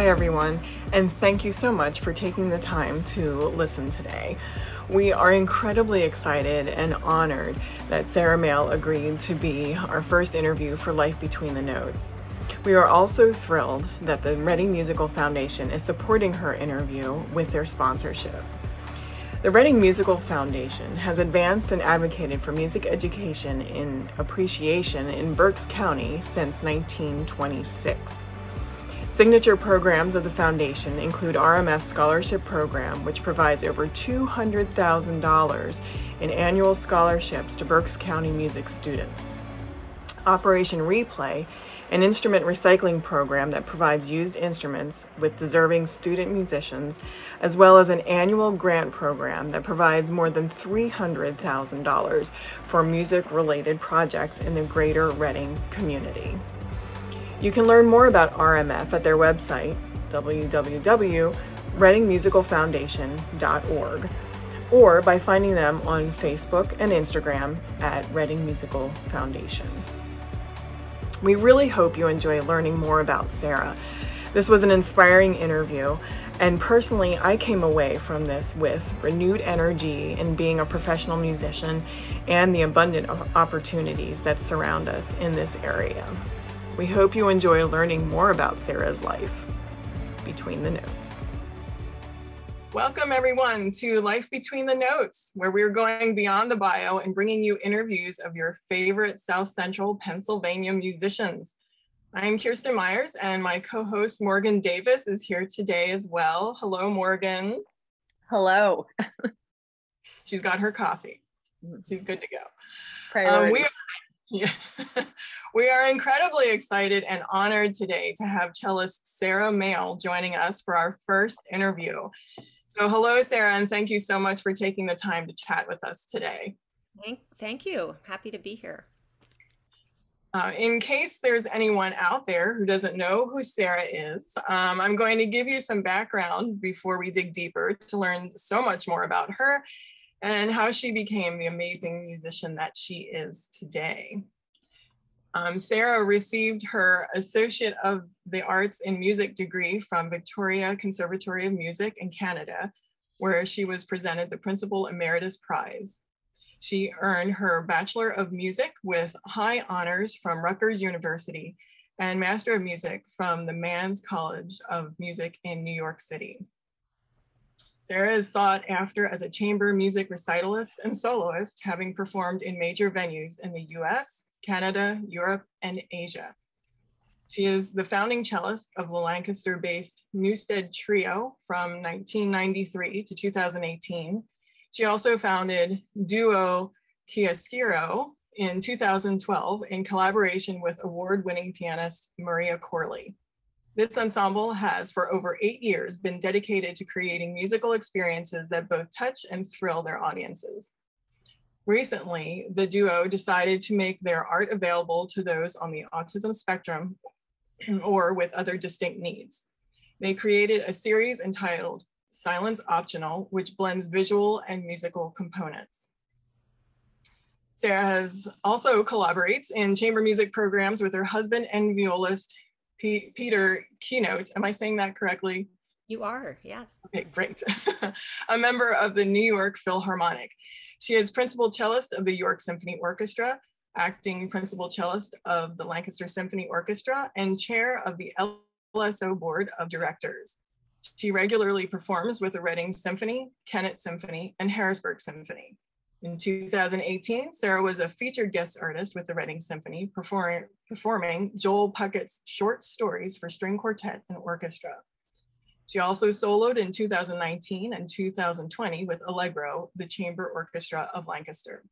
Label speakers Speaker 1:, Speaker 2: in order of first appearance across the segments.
Speaker 1: Hi, everyone, and thank you so much for taking the time to listen today. We are incredibly excited and honored that Sara Male agreed to be our first interview for Life Between the Notes. We are also thrilled that the Reading Musical Foundation is supporting her interview with their sponsorship. The Reading Musical Foundation has advanced and advocated for music education in appreciation in Berks County since 1926. Signature programs of the foundation include RMF Scholarship Program, which provides over $200,000 in annual scholarships to Berks County music students. Operation Replay, an instrument recycling program that provides used instruments with deserving student musicians, as well as an annual grant program that provides more than $300,000 for music related projects in the greater Reading community. You can learn more about RMF at their website, www.readingmusicalfoundation.org, or by finding them on Facebook and Instagram at Reading Musical Foundation. We really hope you enjoy learning more about Sara. This was an inspiring interview, and personally, I came away from this with renewed energy in being a professional musician and the abundant opportunities that surround us in this area. We hope you enjoy learning more about Sara's life between the notes. Welcome, everyone, to Life Between the Notes, where we're going beyond the bio and bringing you interviews of your favorite South Central Pennsylvania musicians. I'm Kirsten Myers, and my co host Morgan Davis is here today as well. Hello, Morgan.
Speaker 2: Hello.
Speaker 1: She's got her coffee. She's good to
Speaker 2: go. Um,
Speaker 1: we, are, yeah. We are incredibly excited and honored today to have cellist Sara Male joining us for our first interview. So hello, Sara, and thank you so much for taking the time to chat with us today.
Speaker 3: Thank, thank you. Happy to be here.
Speaker 1: Uh, in case there's anyone out there who doesn't know who Sara is, um, I'm going to give you some background before we dig deeper to learn so much more about her and how she became the amazing musician that she is today. Um, Sara received her Associate of the Arts in Music degree from Victoria Conservatory of Music in Canada, where she was presented the Principal Emeritus Prize. She earned her Bachelor of Music with high honors from Rutgers University and Master of Music from the Mannes College of Music in New York City. Sara is sought after as a chamber music recitalist and soloist, having performed in major venues in the US, Canada, Europe, and Asia. She is the founding cellist of the Lancaster based Newstead Trio from 1993 to 2018. She also founded Duo Chiaroscuro in 2012 in collaboration with award winning pianist Maria Corley. This ensemble has, for over eight years, been dedicated to creating musical experiences that both touch and thrill their audiences. Recently, the duo decided to make their art available to those on the autism spectrum or with other distinct needs. They created a series entitled Silence Optional, which blends visual and musical components. Sara has also collaborates in chamber music programs with her husband and violist, P Peter Kenote. Am I saying that correctly?
Speaker 3: You are, yes.
Speaker 1: Okay, great. a member of the New York Philharmonic. She is principal cellist of the York Symphony Orchestra, acting principal cellist of the Lancaster Symphony Orchestra, and chair of the LSO Board of Directors. She regularly performs with the Reading Symphony, Kennett Symphony, and Harrisburg Symphony. In 2018, Sara was a featured guest artist with the Reading Symphony, perform, performing Joel Puckett's short stories for string quartet and orchestra. She also soloed in 2019 and 2020 with Allegro, the Chamber Orchestra of Lancaster.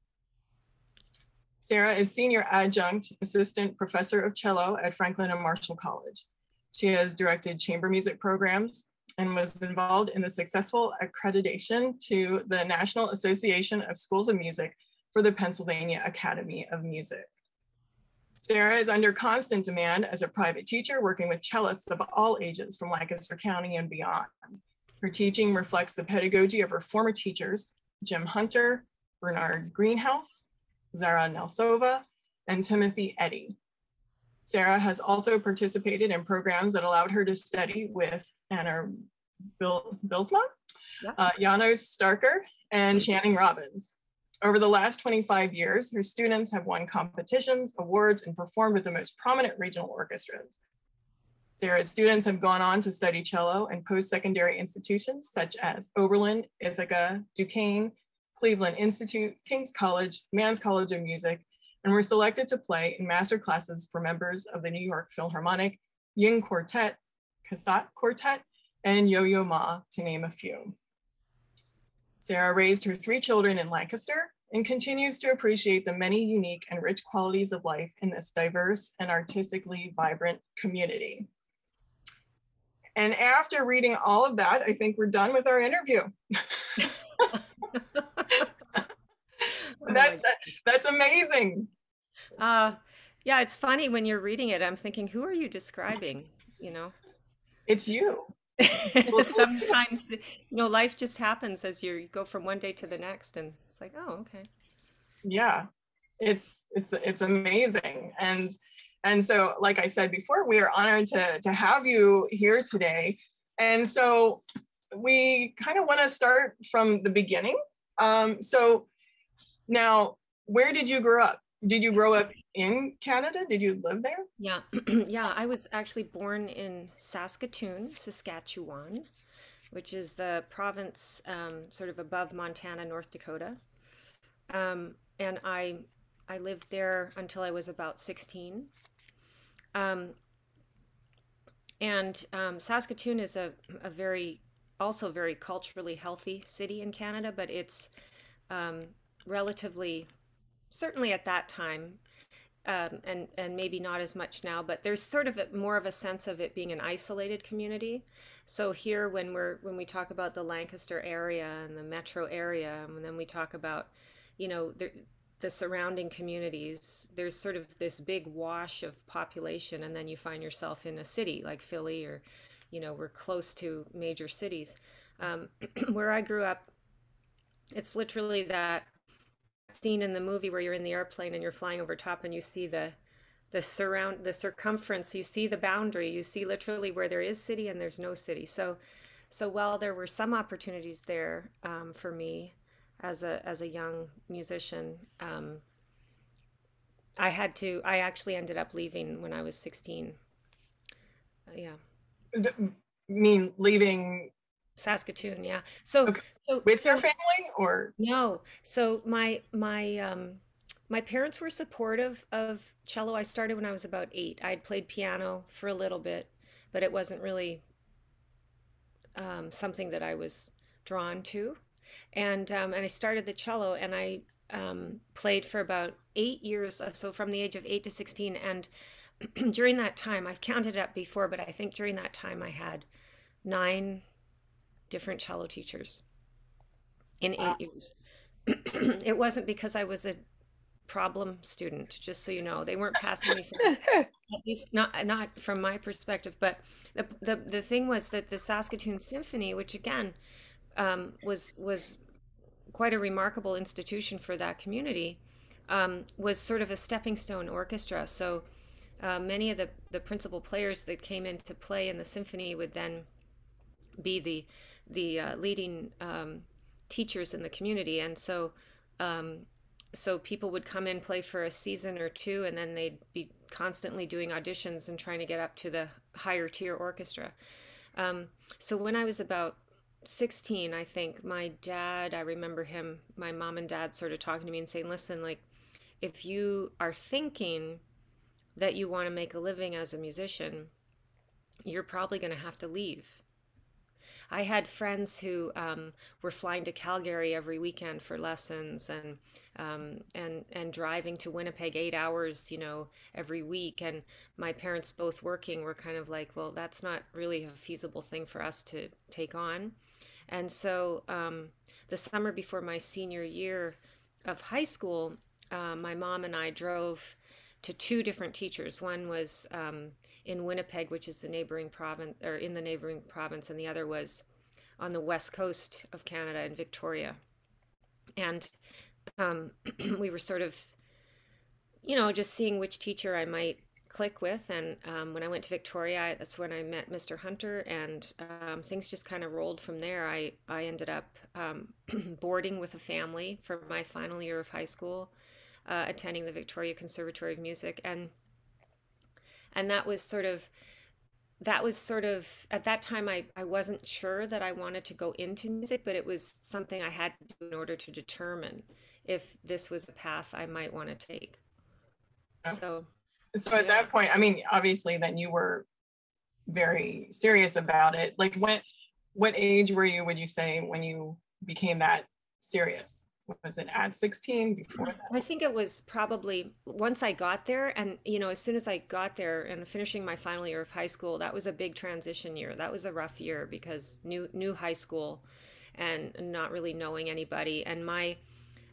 Speaker 1: Sara is Senior Adjunct Assistant Professor of Cello at Franklin and Marshall College. She has directed chamber music programs and was involved in the successful accreditation to the National Association of Schools of Music for the Pennsylvania Academy of Music. Sara is under constant demand as a private teacher working with cellists of all ages from Lancaster County and beyond. Her teaching reflects the pedagogy of her former teachers, Jim Hunter, Bernard Greenhouse, Zara Nelsova, and Timothy Eddy. Sara has also participated in programs that allowed her to study with Anner Bill, Bylsma, yep. uh, Janos Starker, and Channing Robbins. Over the last 25 years, her students have won competitions, awards, and performed with the most prominent regional orchestras. Sara's students have gone on to study cello in post-secondary institutions such as Oberlin, Ithaca, Duquesne, Cleveland Institute, King's College, Mannes College of Music, and were selected to play in master classes for members of the New York Philharmonic, Ying Quartet, Cassatt Quartet, and Yo-Yo Ma, to name a few. Sara raised her three children in Lancaster and continues to appreciate the many unique and rich qualities of life in this diverse and artistically vibrant community. And after reading all of that, I think we're done with our interview. that's that's amazing.
Speaker 3: Uh, yeah, it's funny when you're reading it. I'm thinking, who are you describing? You know,
Speaker 1: it's you.
Speaker 3: Sometimes, you know, life just happens as you go from one day to the next, and it's like, oh, okay.
Speaker 1: Yeah, it's it's it's amazing, and and so, like I said before, we are honored to, to have you here today. And so we kind of want to start from the beginning. Um, so now, where did you grow up? Did you grow up in Canada? Did you live there?
Speaker 3: Yeah, yeah. I was actually born in Saskatoon, Saskatchewan, which is the province um, sort of above Montana, North Dakota. Um, and I I lived there until I was about 16. Um, and um, Saskatoon is a, a very, also very culturally healthy city in Canada, but it's um, relatively, certainly at that time, um, and and maybe not as much now, but there's sort of a, more of a sense of it being an isolated community. So here, when we're when we talk about the Lancaster area and the metro area, and then we talk about, you know, there, the surrounding communities, there's sort of this big wash of population, and then you find yourself in a city like Philly, or, you know, we're close to major cities. Um, where I grew up, it's literally that scene in the movie where you're in the airplane and you're flying over top, and you see the the surround the circumference you see the boundary you see literally where there is city and there's no city so so while there were some opportunities there um, for me as a as a young musician. Um, I had to. I actually ended up leaving when I was sixteen. Uh, yeah.
Speaker 1: mean leaving
Speaker 3: Saskatoon? Yeah. So, okay. so
Speaker 1: with so, your family or
Speaker 3: no? So my my um my parents were supportive of cello. I started when I was about eight. I had played piano for a little bit, but it wasn't really um, something that I was drawn to and um, and I started the cello and I um, played for about eight years, uh, so from the age of eight to sixteen. And during that time, I've counted up before, but I think during that time I had nine different cello teachers in eight years. it wasn't because I was a problem student just so you know they weren't passing me from at least not not from my perspective but the, the the thing was that the saskatoon symphony which again um, was was quite a remarkable institution for that community. Um, was sort of a stepping stone orchestra. So uh, many of the the principal players that came in to play in the symphony would then be the the uh, leading um, teachers in the community, and so um, so people would come in play for a season or two, and then they'd be constantly doing auditions and trying to get up to the higher tier orchestra. Um, so when I was about 16, I think, my dad, I remember him, my mom and dad sort of talking to me and saying, listen, like, if you are thinking that you want to make a living as a musician, you're probably going to have to leave. I had friends who um, were flying to Calgary every weekend for lessons and um, and and driving to Winnipeg eight hours, you know, every week. And my parents both working were kind of like, well, that's not really a feasible thing for us to take on. And so um, the summer before my senior year of high school, uh, my mom and I drove to two different teachers. One was um, in Winnipeg, which is the neighboring province, or in the neighboring province, and the other was on the west coast of Canada in Victoria. And um, we were sort of, you know, just seeing which teacher I might click with. And um, when I went to Victoria, that's when I met Mr. Hunter, and um, things just kind of rolled from there. I, I ended up um, boarding with a family for my final year of high school, uh, attending the Victoria Conservatory of Music, and and that was sort of that was sort of at that time I, I wasn't sure that I wanted to go into music, but it was something I had to do in order to determine if this was the path I might want to take. Oh. So
Speaker 1: so at yeah. that point, I mean, obviously then you were very serious about it. Like what what age were you, would you say, when you became that serious? Was it at 16 before that?
Speaker 3: I think it was probably once I got there and you know as soon as I got there and finishing my final year of high school that was a big transition year. That was a rough year because new new high school and not really knowing anybody. And my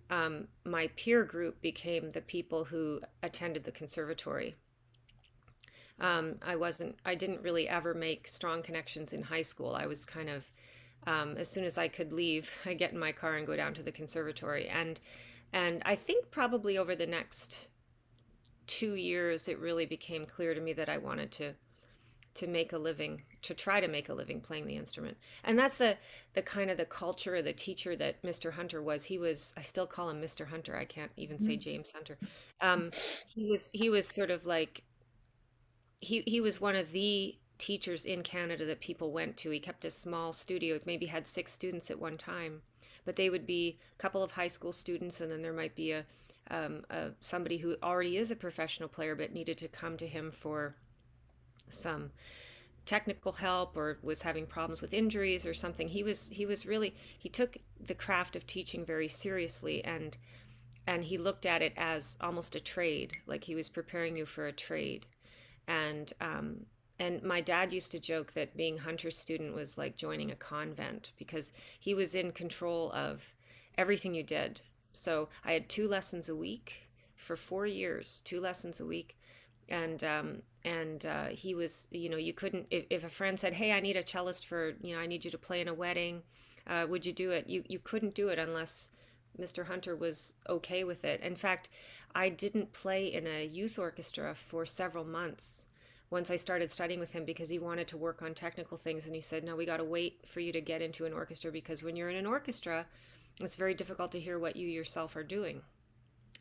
Speaker 3: um, my peer group became the people who attended the conservatory. Um, I wasn't I didn't really ever make strong connections in high school. I was kind of um, as soon as I could leave, I get in my car and go down to the conservatory. And and I think probably over the next two years, it really became clear to me that I wanted to to make a living, to try to make a living playing the instrument. And that's the the kind of the culture, the teacher that Mr. Hunter was. He was. I still call him Mr. Hunter. I can't even say mm-hmm. James Hunter. Um, he was. He was sort of like. He he was one of the teachers in Canada that people went to. He kept a small studio, it maybe had six students at one time, but they would be a couple of high school students, and then there might be a, um, a somebody who already is a professional player but needed to come to him for some technical help or was having problems with injuries or something. He was he was really he took the craft of teaching very seriously and and he looked at it as almost a trade like he was preparing you for a trade. And um, and my dad used to joke that being Hunter's student was like joining a convent because he was in control of everything you did. So I had two lessons a week for four years, two lessons a week. And um, and uh, he was, you know, you couldn't if, if a friend said, "Hey, I need a cellist for, you know, I need you to play in a wedding," uh, would you do it? You you couldn't do it unless Mr. Hunter was okay with it. In fact, I didn't play in a youth orchestra for several months once I started studying with him because he wanted to work on technical things. And he said, No, we got to wait for you to get into an orchestra because when you're in an orchestra, it's very difficult to hear what you yourself are doing.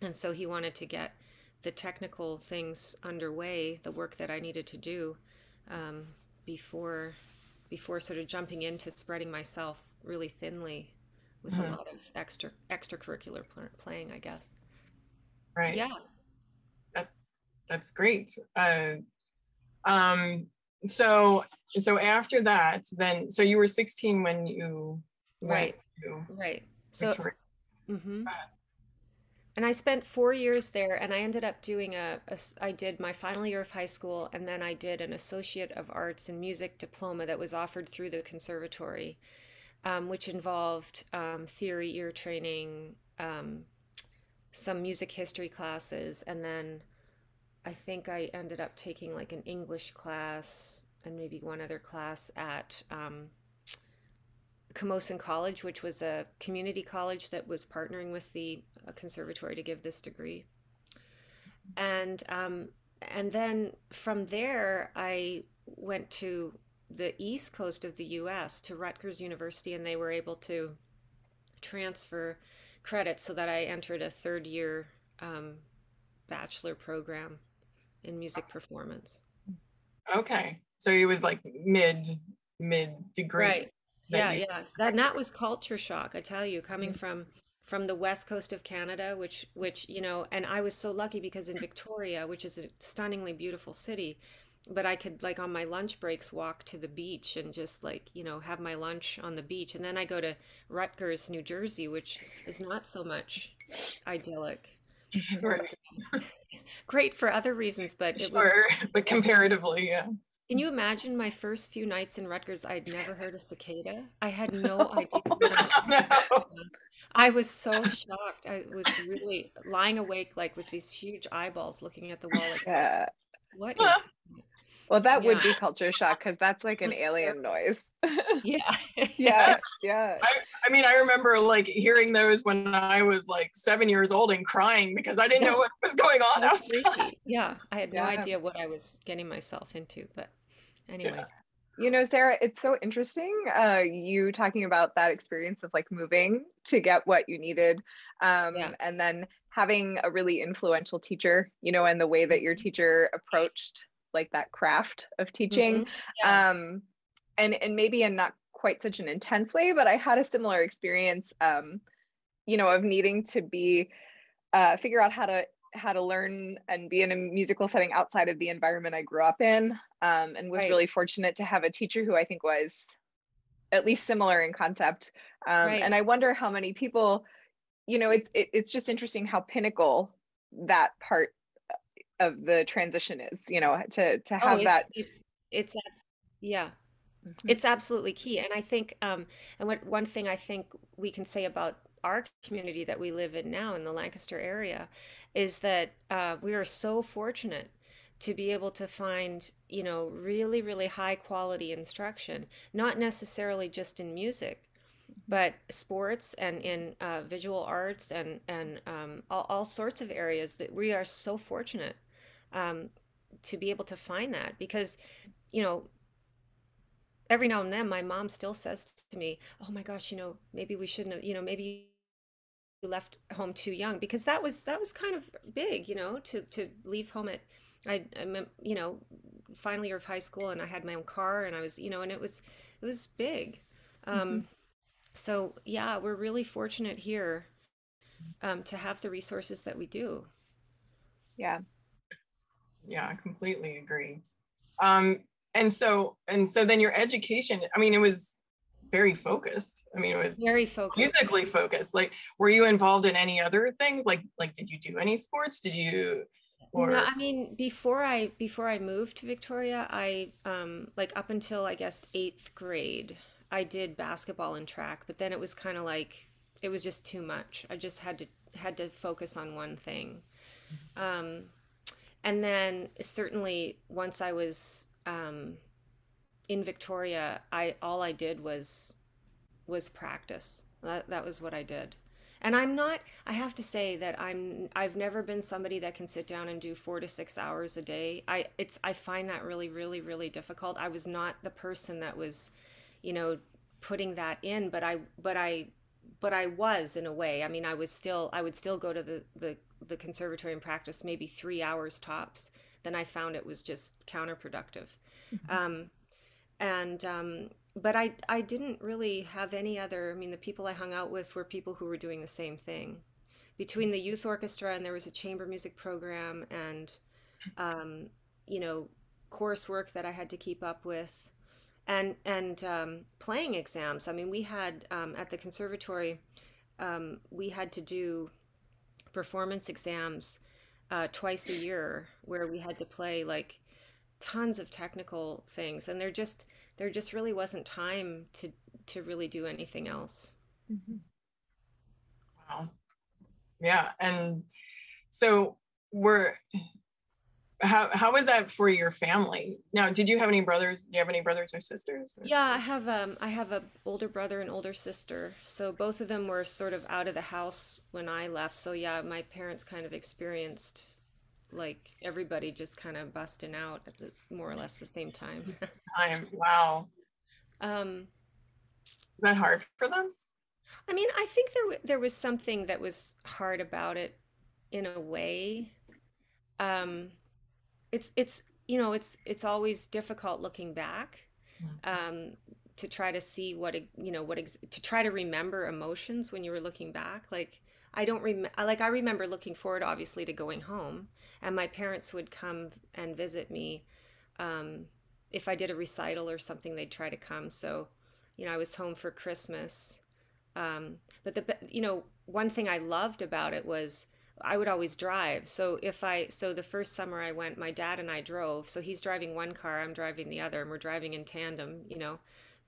Speaker 3: And so he wanted to get the technical things underway, the work that I needed to do um, before before sort of jumping into spreading myself really thinly with mm-hmm. a lot of extra extracurricular playing, I guess.
Speaker 1: Right. Yeah. That's that's great. Uh, um, so so after that, then so you were 16 when you
Speaker 3: right. right. So mm-hmm. and i spent four years there and i ended up doing a, a i did my final year of high school and then i did an associate of arts in music diploma that was offered through the conservatory um, which involved um, theory ear training um, some music history classes and then I think I ended up taking like an English class and maybe one other class at um, Camosun College, which was a community college that was partnering with the uh, conservatory to give this degree. And um, and then from there, I went to the east coast of the U.S. to Rutgers University, and they were able to transfer credits so that I entered a third year um, bachelor program in music performance.
Speaker 1: Okay. So he was like mid mid degree.
Speaker 3: Right. Yeah, you- yeah. That that was culture shock, I tell you, coming mm-hmm. from from the west coast of Canada, which which, you know, and I was so lucky because in Victoria, which is a stunningly beautiful city, but I could like on my lunch breaks walk to the beach and just like, you know, have my lunch on the beach. And then I go to Rutgers, New Jersey, which is not so much idyllic. Great for other reasons, but
Speaker 1: it sure, was, but comparatively, yeah.
Speaker 3: Can you imagine my first few nights in Rutgers? I'd never heard a cicada. I had no idea. no. I was so shocked. I was really lying awake, like with these huge eyeballs looking at the wall. Like, what is?
Speaker 2: Well, that yeah. would be culture shock because that's like an alien noise.
Speaker 3: yeah.
Speaker 2: yeah. Yeah.
Speaker 1: I, I, mean, I remember like hearing those when I was like seven years old and crying because I didn't know what was going on outside.
Speaker 3: Yeah. I had no idea what I was getting myself into. But anyway. Yeah.
Speaker 2: You know, Sara, it's so interesting. Uh, you talking about that experience of like moving to get what you needed, um, yeah. and then having a really influential teacher. You know, and the way that your mm-hmm. teacher approached like that craft of teaching, mm-hmm. yeah. um, and and maybe in not quite such an intense way, but I had a similar experience. Um, you know, of needing to be uh, figure out how to how to learn and be in a musical setting outside of the environment I grew up in, um, and was right. really fortunate to have a teacher who I think was at least similar in concept. Um, right. And I wonder how many people, you know, it's it, it's just interesting how pinnacle that part of the transition is. You know, to to oh, have
Speaker 3: oh,
Speaker 2: that.
Speaker 3: It's it's yeah. Mm-hmm. It's absolutely key, and I think, um, and what one thing I think we can say about our community that we live in now in the Lancaster area is that uh, we are so fortunate to be able to find you know really really high quality instruction not necessarily just in music but sports and in uh, visual arts and and um, all, all, sorts of areas that we are so fortunate um, to be able to find that because you know every now and then my mom still says to me oh my gosh you know maybe we shouldn't have you know maybe you left home too young because that was that was kind of big you know to to leave home at I, I you know final year of high school and I had my own car and I was you know and it was it was big um mm-hmm. So yeah we're really fortunate here um to have the resources that we do
Speaker 2: yeah
Speaker 1: yeah I completely agree um and so and so then your education I mean it was very focused. I mean, it was
Speaker 3: very focused,
Speaker 1: musically focused. Like, were you involved in any other things? Like, like, did you do any sports? Did you?
Speaker 3: Or... No, I mean, before I before I moved to Victoria, I um like up until I guess eighth grade, I did basketball and track. But then it was kind of like it was just too much. I just had to had to focus on one thing. Um, and then certainly once I was um, in Victoria, I all I did was was practice. That that was what I did. And I'm not I have to say that I'm I've never been somebody that can sit down and do 4 to 6 hours a day. I it's I find that really really really difficult. I was not the person that was, you know, putting that in, but I but I but I was in a way. I mean, I was still I would still go to the the the conservatory and practice maybe 3 hours tops. Then I found it was just counterproductive. Mm-hmm. Um, and um, but I I didn't really have any other. I mean, the people I hung out with were people who were doing the same thing. Between the youth orchestra and there was a chamber music program and um, you know coursework that I had to keep up with, and and um, playing exams. I mean, we had um, at the conservatory um, we had to do performance exams uh, twice a year where we had to play like tons of technical things and there just there just really wasn't time to to really do anything else
Speaker 1: mm-hmm. wow yeah and so we're how how was that for your family now did you have any brothers do you have any brothers or sisters or?
Speaker 3: yeah i have um i have a older brother and older sister so both of them were sort of out of the house when i left so yeah my parents kind of experienced like everybody just kind of busting out at the more or less the same time.
Speaker 1: time. Wow. Um, Is that hard for them?
Speaker 3: I mean, I think there there was something that was hard about it in a way. Um, it's it's you know it's it's always difficult looking back um, to try to see what you know what ex- to try to remember emotions when you were looking back. Like I don't remember, like, I remember looking forward, obviously, to going home, and my parents would come and visit me. Um, if I did a recital or something, they'd try to come. So, you know, I was home for Christmas. Um, but the, you know, one thing I loved about it was I would always drive. So if I, so the first summer I went, my dad and I drove. So he's driving one car, I'm driving the other, and we're driving in tandem, you know,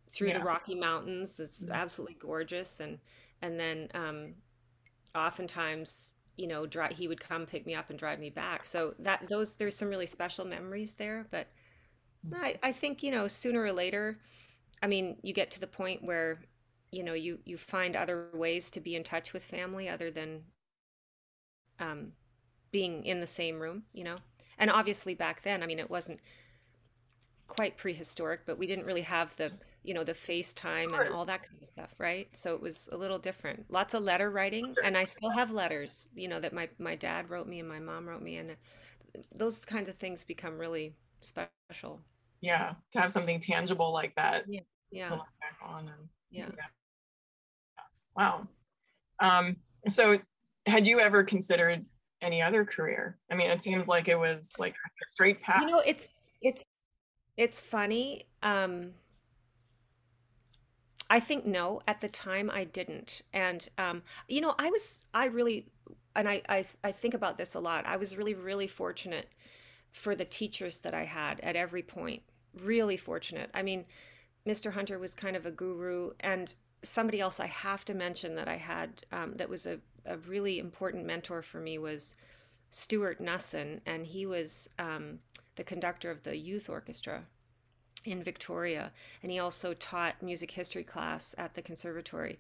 Speaker 3: through yeah. the Rocky Mountains. It's mm-hmm. absolutely gorgeous. And, and then, um, oftentimes you know he would come pick me up and drive me back so that those there's some really special memories there but I, I think, you know, sooner or later, I mean, you get to the point where, you know, you, you find other ways to be in touch with family other than um, being in the same room, you know? And obviously back then, I mean, it wasn't quite prehistoric, but we didn't really have the, you know, the FaceTime and all that kind of stuff, right? So it was a little different. Lots of letter writing, and I still have letters, you know, that my my dad wrote me and my mom wrote me, and those kinds of things become really special.
Speaker 1: Yeah, to have something tangible like that.
Speaker 3: Yeah. Yeah.
Speaker 1: To look back on and
Speaker 3: yeah.
Speaker 1: yeah. Wow. Um, so had you ever considered any other career? I mean, it seems like it was like a straight path.
Speaker 3: You know, it's it's it's funny. Um, I think no. At the time, I didn't, and um, you know, I was I really, and I, I I think about this a lot. I was really really fortunate for the teachers that I had at every point. Really fortunate. I mean, Mr. Hunter was kind of a guru, and somebody else I have to mention that I had um, that was a, a really important mentor for me was Stuart Nussin, and he was um, the conductor of the youth orchestra in Victoria, and he also taught music history class at the conservatory.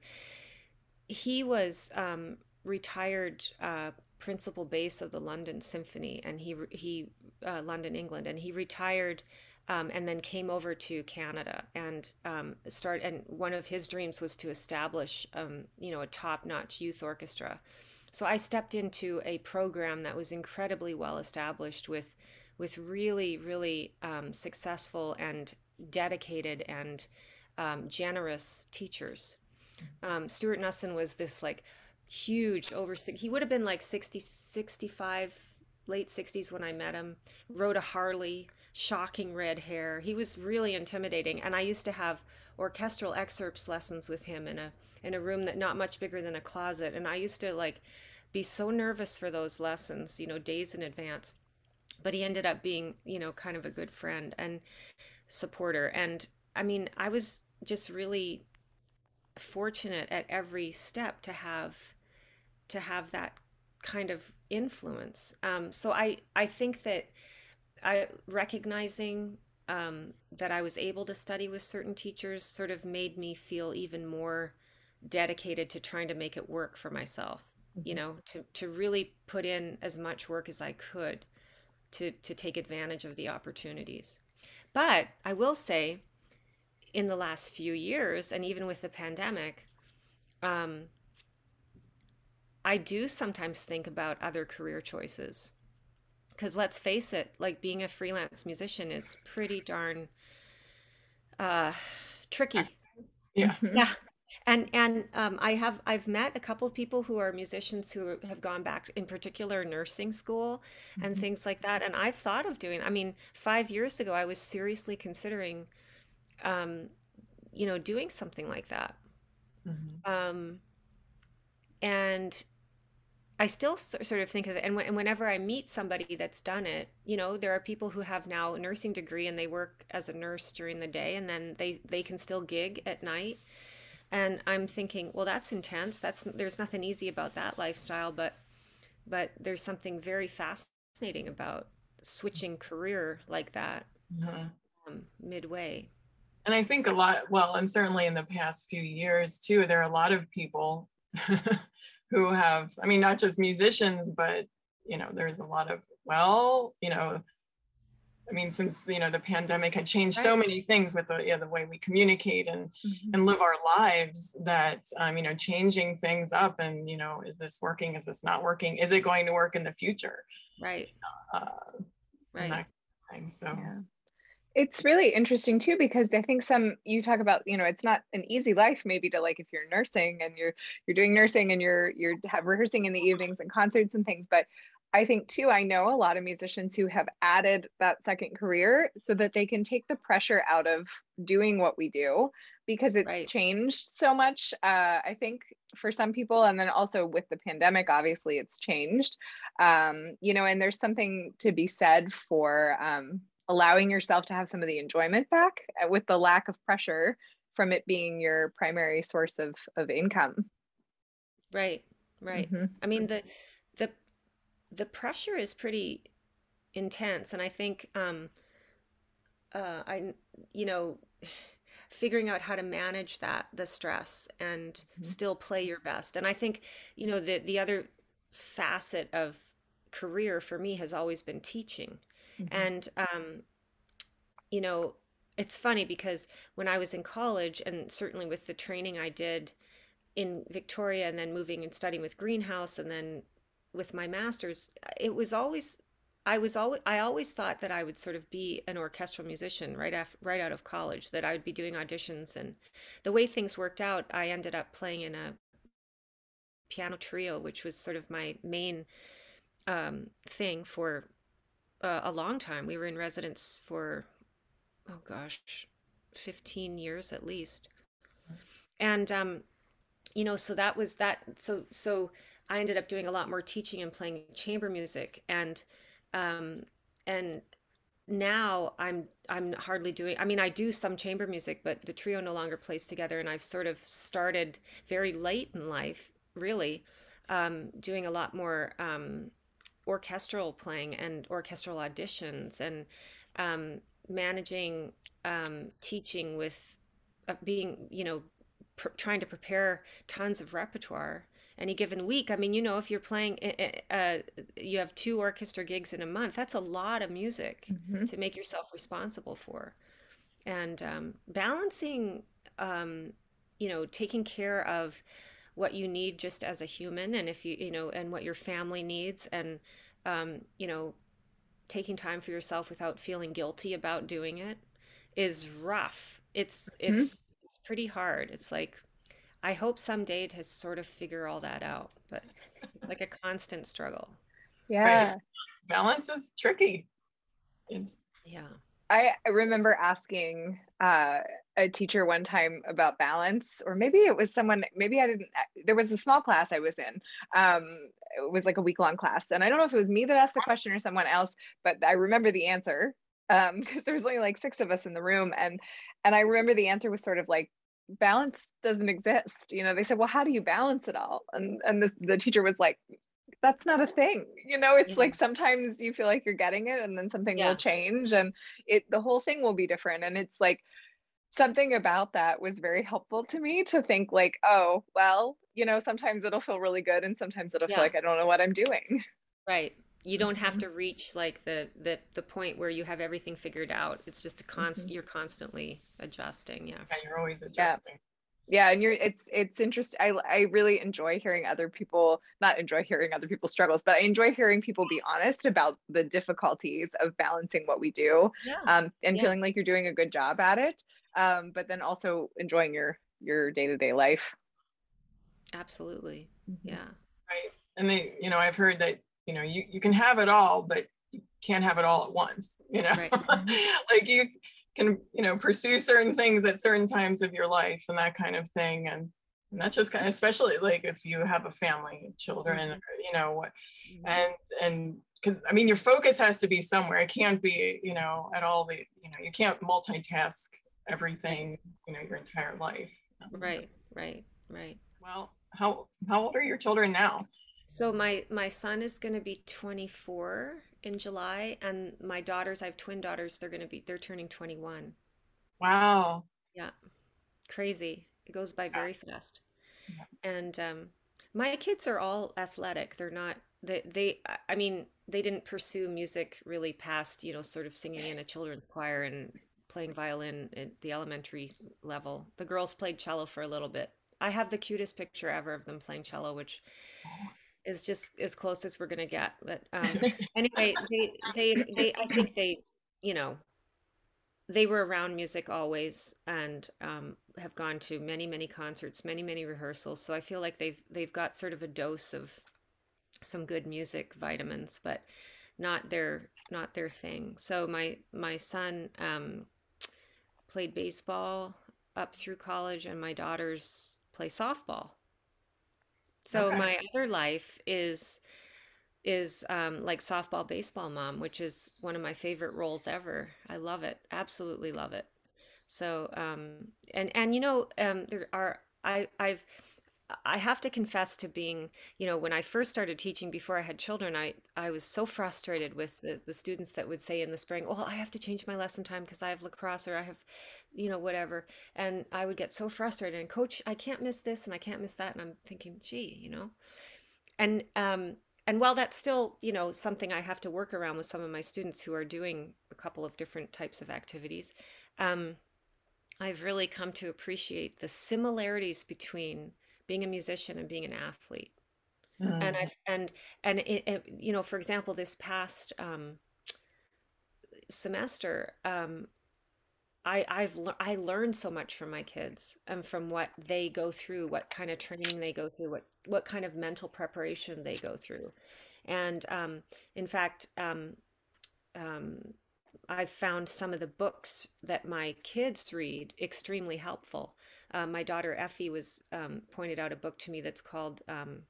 Speaker 3: He was um, retired uh, principal bass of the London Symphony, and he he uh, London, England, and he retired. Um, and then came over to Canada and um, start. And one of his dreams was to establish, um, you know, a top-notch youth orchestra. So I stepped into a program that was incredibly well established with with really, really um, successful and dedicated and um, generous teachers. Um, Stuart Nussin was this like huge over, he would have been like 60, 65, late 60s when I met him, rode a Harley, shocking red hair. He was really intimidating. And I used to have orchestral excerpts lessons with him in a, in a room that not much bigger than a closet. And I used to like be so nervous for those lessons, you know, days in advance but he ended up being you know kind of a good friend and supporter and i mean i was just really fortunate at every step to have to have that kind of influence um, so i i think that i recognizing um, that i was able to study with certain teachers sort of made me feel even more dedicated to trying to make it work for myself you mm-hmm. know to to really put in as much work as i could to to take advantage of the opportunities. But I will say, in the last few years, and even with the pandemic, um, I do sometimes think about other career choices. Because let's face it, like being a freelance musician is pretty darn uh, tricky.
Speaker 1: Yeah.
Speaker 3: Yeah and and um, I have I've met a couple of people who are musicians who have gone back, in particular nursing school and mm-hmm. things like that. And I've thought of doing. I mean, five years ago, I was seriously considering, um, you know, doing something like that. Mm-hmm. Um, and I still sort of think of it, and, and whenever I meet somebody that's done it, you know, there are people who have now a nursing degree and they work as a nurse during the day, and then they they can still gig at night. And i'm thinking well that's intense. That's there's nothing easy about that lifestyle but but there's something very fascinating about switching career like that mm-hmm. um, midway.
Speaker 1: And i think a lot well and certainly in the past few years too there are a lot of people who have i mean not just musicians but you know there's a lot of well you know I mean, since you know the pandemic had changed right. so many things with the yeah, the way we communicate and mm-hmm. and live our lives, that um, you know, changing things up and you know, is this working? Is this not working? Is it going to work in the future?
Speaker 3: Right.
Speaker 1: Uh, right. Kind of so. Yeah.
Speaker 2: It's really interesting too because I think some you talk about you know it's not an easy life maybe to like if you're nursing and you're you're doing nursing and you're you're have rehearsing in the evenings and concerts and things but I think too, I know a lot of musicians who have added that second career so that they can take the pressure out of doing what we do because it's right. changed so much. Uh, I think for some people, and then also with the pandemic, obviously it's changed. Um, you know, and there's something to be said for um, allowing yourself to have some of the enjoyment back uh, with the lack of pressure from it being your primary source of of income.
Speaker 3: Right. Right. Mm-hmm. I mean the the the pressure is pretty intense and i think um, uh, I, you know, figuring out how to manage that the stress and mm-hmm. still play your best. And I think, you know, the the other facet of career for me has always been teaching. Mm-hmm. And um, you know, it's funny because when I was in college and certainly with the training I did in Victoria and then moving and studying with Greenhouse and then with my masters, it was always I was always I always thought that I would sort of be an orchestral musician right after right out of college that I would be doing auditions and the way things worked out I ended up playing in a piano trio which was sort of my main um, thing for uh, a long time. We were in residence for oh gosh 15 years at least. And um you know so that was that so so I ended up doing a lot more teaching and playing chamber music. And um, and now I'm I'm hardly doing I mean I do some chamber music but the trio no longer plays together. And I've sort of started very late in life really um, doing a lot more um, orchestral playing and orchestral auditions and um, managing um, teaching with uh, being you know pr- trying to prepare tons of repertoire any given week. I mean, you know, if you're playing, eh, eh, uh, you have two orchestra gigs in a month, that's a lot of music mm-hmm. to make yourself responsible for. And um, balancing, um, you know, taking care of what you need just as a human and if you, you know, and what your family needs and, um, you know, taking time for yourself without feeling guilty about doing it is rough. It's, mm-hmm. it's, it's pretty hard. It's like I hope someday to sort of figure all that out, but like a constant struggle.
Speaker 2: Yeah. Right.
Speaker 1: Balance is tricky.
Speaker 3: It's... Yeah.
Speaker 2: I, I remember asking uh, a teacher one time about balance, or maybe it was someone, maybe I didn't, there was a small class I was in. Um, it was like a week long class. And I don't know if it was me that asked the question or someone else, but I remember the answer because um, there was only like six of us in the room. And, and I remember the answer was sort of like, balance doesn't exist you know they said well how do you balance it all and and this, the teacher was like that's not a thing you know it's yeah. like sometimes you feel like you're getting it and then something yeah. will change and it the whole thing will be different and it's like something about that was very helpful to me to think like oh well you know sometimes it'll feel really good and sometimes it'll yeah. feel like i don't know what i'm doing
Speaker 3: right you don't have mm-hmm. to reach like the the the point where you have everything figured out it's just a constant mm-hmm. you're constantly adjusting yeah.
Speaker 1: yeah you're always adjusting
Speaker 2: yeah. yeah and you're it's it's interesting I, I really enjoy hearing other people not enjoy hearing other people's struggles but i enjoy hearing people be honest about the difficulties of balancing what we do yeah. um, and yeah. feeling like you're doing a good job at it um, but then also enjoying your your day-to-day life
Speaker 3: absolutely mm-hmm. yeah
Speaker 1: right and they you know i've heard that you know you, you can have it all but you can't have it all at once you know right. like you can you know pursue certain things at certain times of your life and that kind of thing and and that's just kind of especially like if you have a family children mm-hmm. or, you know what mm-hmm. and and because i mean your focus has to be somewhere it can't be you know at all the you know you can't multitask everything you know your entire life
Speaker 3: right right right
Speaker 1: well how how old are your children now
Speaker 3: so my my son is going to be 24 in July, and my daughters, I have twin daughters. They're going to be they're turning 21.
Speaker 1: Wow.
Speaker 3: Yeah, crazy. It goes by very fast. Yeah. And um, my kids are all athletic. They're not they they. I mean, they didn't pursue music really past you know sort of singing in a children's choir and playing violin at the elementary level. The girls played cello for a little bit. I have the cutest picture ever of them playing cello, which is just as close as we're gonna get. But um, anyway, they they they I think they you know they were around music always and um, have gone to many many concerts, many many rehearsals. So I feel like they've they've got sort of a dose of some good music vitamins, but not their not their thing. So my my son um, played baseball up through college, and my daughters play softball. So okay. my other life is is um, like softball baseball mom, which is one of my favorite roles ever. I love it, absolutely love it. So um, and and you know um, there are I I've I have to confess to being, you know, when I first started teaching before I had children, I, I was so frustrated with the, the students that would say in the spring, well, I have to change my lesson time because I have lacrosse or I have, you know, whatever. And I would get so frustrated and coach, I can't miss this and I can't miss that. And I'm thinking, gee, you know, and, um, and while that's still, you know, something I have to work around with some of my students who are doing a couple of different types of activities, um, I've really come to appreciate the similarities between being a musician and being an athlete. Mm. And I and and it, it, you know, for example, this past um, semester, um, I I've I learned so much from my kids and from what they go through, what kind of training they go through, what what kind of mental preparation they go through, and um, in fact, um, um, I've found some of the books that my kids read extremely helpful. Uh, my daughter Effie was um, pointed out a book to me that's called um,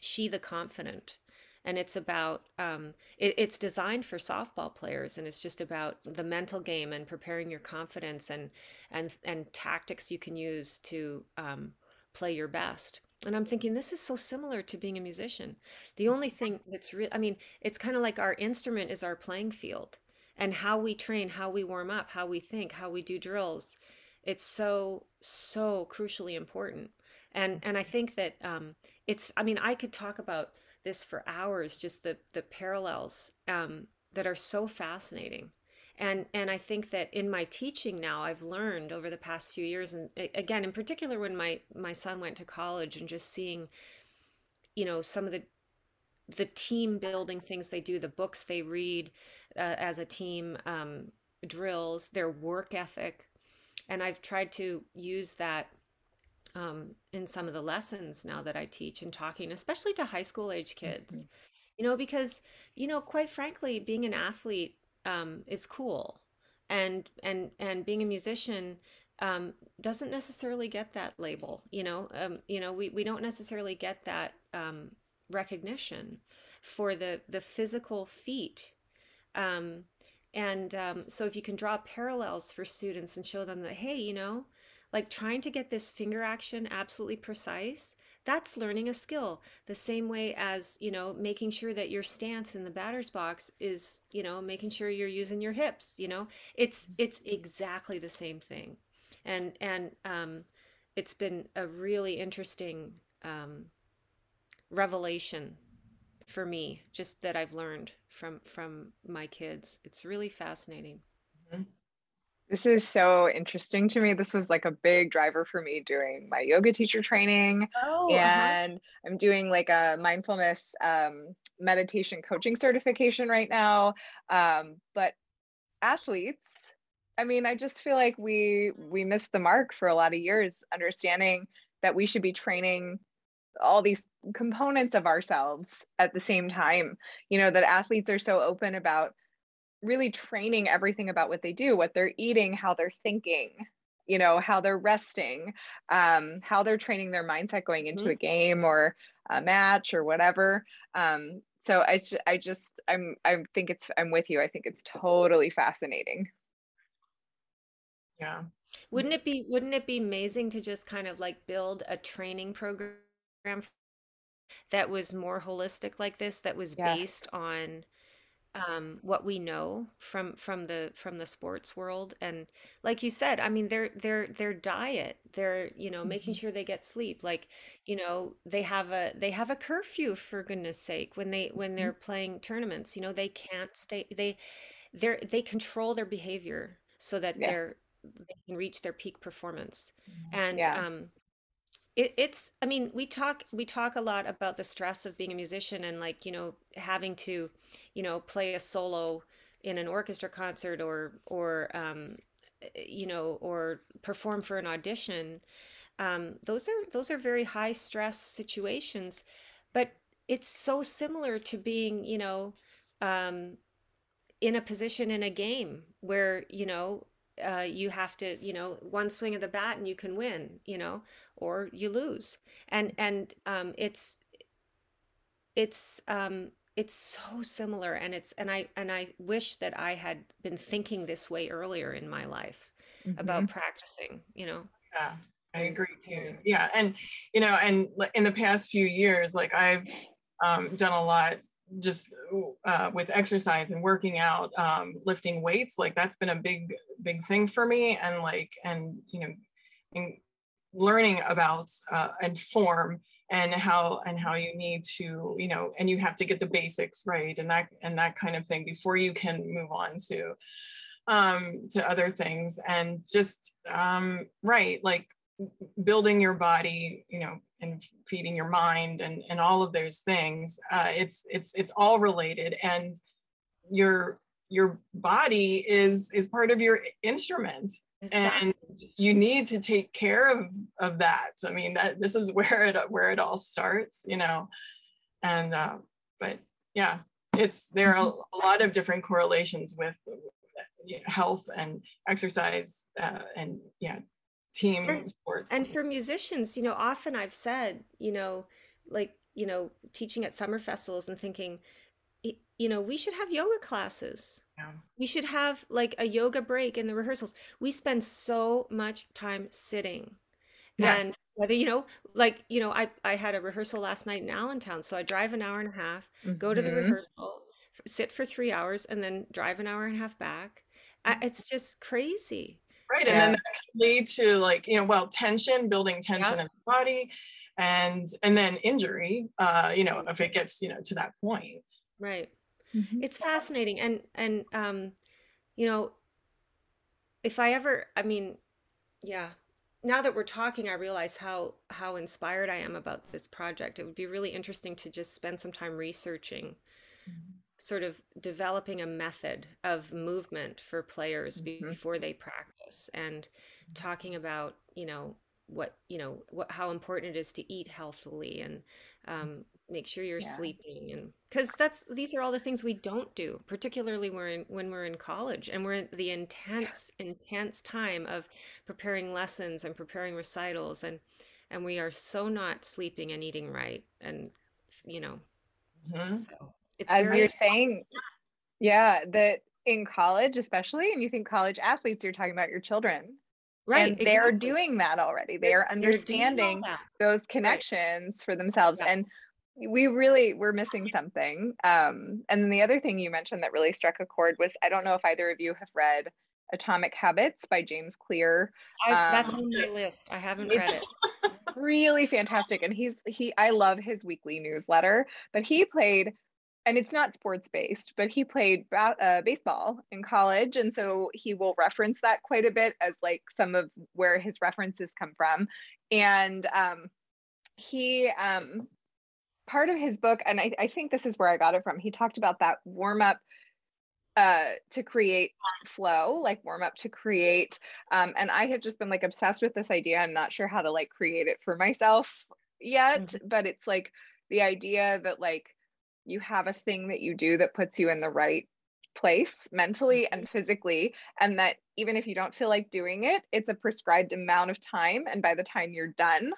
Speaker 3: "She the Confident," and it's about um, it, it's designed for softball players, and it's just about the mental game and preparing your confidence and and and tactics you can use to um, play your best. And I'm thinking this is so similar to being a musician. The only thing that's real, I mean, it's kind of like our instrument is our playing field and how we train, how we warm up, how we think, how we do drills. It's so so crucially important. And and I think that um, it's. I mean, I could talk about this for hours. Just the the parallels um, that are so fascinating. And and I think that in my teaching now, I've learned over the past few years, and again, in particular, when my my son went to college, and just seeing, you know, some of the the team building things they do, the books they read uh, as a team, um, drills, their work ethic. And I've tried to use that um, in some of the lessons now that I teach and talking, especially to high school age kids. Mm-hmm. You know, because, you know, quite frankly, being an athlete um, is cool. And and and being a musician um, doesn't necessarily get that label. You know, um, you know, we, we don't necessarily get that um, recognition for the the physical feat um, and um, so if you can draw parallels for students and show them that hey you know like trying to get this finger action absolutely precise that's learning a skill. The same way as you know making sure that your stance in the batter's box is you know making sure you're using your hips you know it's it's exactly the same thing. And and um, it's been a really interesting um, revelation for me just that i've learned from from my kids it's really fascinating mm-hmm.
Speaker 2: this is so interesting to me this was like a big driver for me doing my yoga teacher training oh, uh-huh. and uh-huh. i'm doing like a mindfulness um, meditation coaching certification right now um, but athletes i mean i just feel like we we missed the mark for a lot of years understanding that we should be training all these components of ourselves at the same time you know that athletes are so open about really training everything about what they do what they're eating how they're thinking you know how they're resting um, how they're training their mindset going into mm-hmm. a game or a match or whatever. Um, so I, I just i'm i think it's i'm with you. I think it's totally fascinating.
Speaker 1: Yeah.
Speaker 3: Wouldn't it be wouldn't it be amazing to just kind of like build a training program that was more holistic like this that was based on um, what we know from from the from the sports world and like you said i mean their their their diet they're you know mm-hmm. making sure they get sleep like you know they have a they have a curfew for goodness sake when they when they're mm-hmm. playing tournaments you know they can't stay they they're they control their behavior so that yeah. they're they can reach their peak performance mm-hmm. and yeah. um it, it's i mean we talk we talk a lot about the stress of being a musician and like you know having to you know play a solo in an orchestra concert or or um, you know or perform for an audition. Um, those are those are very high stress situations but it's so similar to being you know um, in a position in a game where you know uh, you have to you know one swing of the bat and you can win you know or you lose and and um, it's it's um, it's so similar and it's and i and i wish that i had been thinking this way earlier in my life mm-hmm. about practicing you know
Speaker 1: yeah I agree too. Yeah, and you know, and in the past few years, like I've um, done a lot just uh, with exercise and working out, um, lifting weights. Like that's been a big, big thing for me, and like, and you know, and learning about uh, and form and how and how you need to you know and you have to get the basics right and that and that kind of thing before you can move on to um to other things and just um right like building your body you know and feeding your mind and and all of those things uh it's it's it's all related. And your your body is is part of your instrument. Exactly. and you need to take care of of that. I mean that this is where it where it all starts you know? And uh but yeah it's there are a lot of different correlations with health and exercise uh, and yeah team
Speaker 3: and,
Speaker 1: sports
Speaker 3: and for musicians you know often i've said you know like you know teaching at summer festivals and thinking you know we should have yoga classes yeah. we should have like a yoga break in the rehearsals we spend so much time sitting yes. and whether you know like you know i i had a rehearsal last night in allentown so i drive an hour and a half mm-hmm. go to the mm-hmm. rehearsal sit for three hours and then drive an hour and a half back I, it's just crazy
Speaker 1: right and then that can lead to like you know well tension building tension in the body and and then injury uh you know if it gets you know to that point.
Speaker 3: Right. Mm-hmm. it's fascinating and and um you know if i ever i mean yeah now that we're talking i realize how how inspired i am about this project. It would be really interesting to just spend some time researching mm-hmm sort of developing a method of movement for players mm-hmm. before they practice and talking about you know what you know what how important it is to eat healthily and um, make sure you're yeah. sleeping and because that's these are all the things we don't do particularly when we're in, when we're in college and we're in the intense intense time of preparing lessons and preparing recitals and and we are so not sleeping and eating right and you know
Speaker 2: mm-hmm. so it's as you're saying yeah that in college especially and you think college athletes you're talking about your children. Right and they're doing that already. They are understanding those connections right. for themselves. Yeah. and we really we're missing something. Um and then the other thing you mentioned that really struck a chord was i don't know if either of you have read atomic habits by james clear.
Speaker 3: I, um, that's on my list. I haven't read it.
Speaker 2: really fantastic. And he's he i love his weekly newsletter but he played and it's not sports based, but he played uh, baseball in college. And so he will reference that quite a bit as like some of where his references come from. And um, he, um, part of his book, and I, I think this is where I got it from, he talked about that warm up uh to create flow like warm up to create um and i have just been like obsessed with this idea i'm not sure how to like create it for myself yet mm-hmm. but it's like the idea that like you have a thing that you do that puts you in the right place mentally and mm-hmm. physically and that even if you don't feel like doing it it's a prescribed amount of time and by the time you're done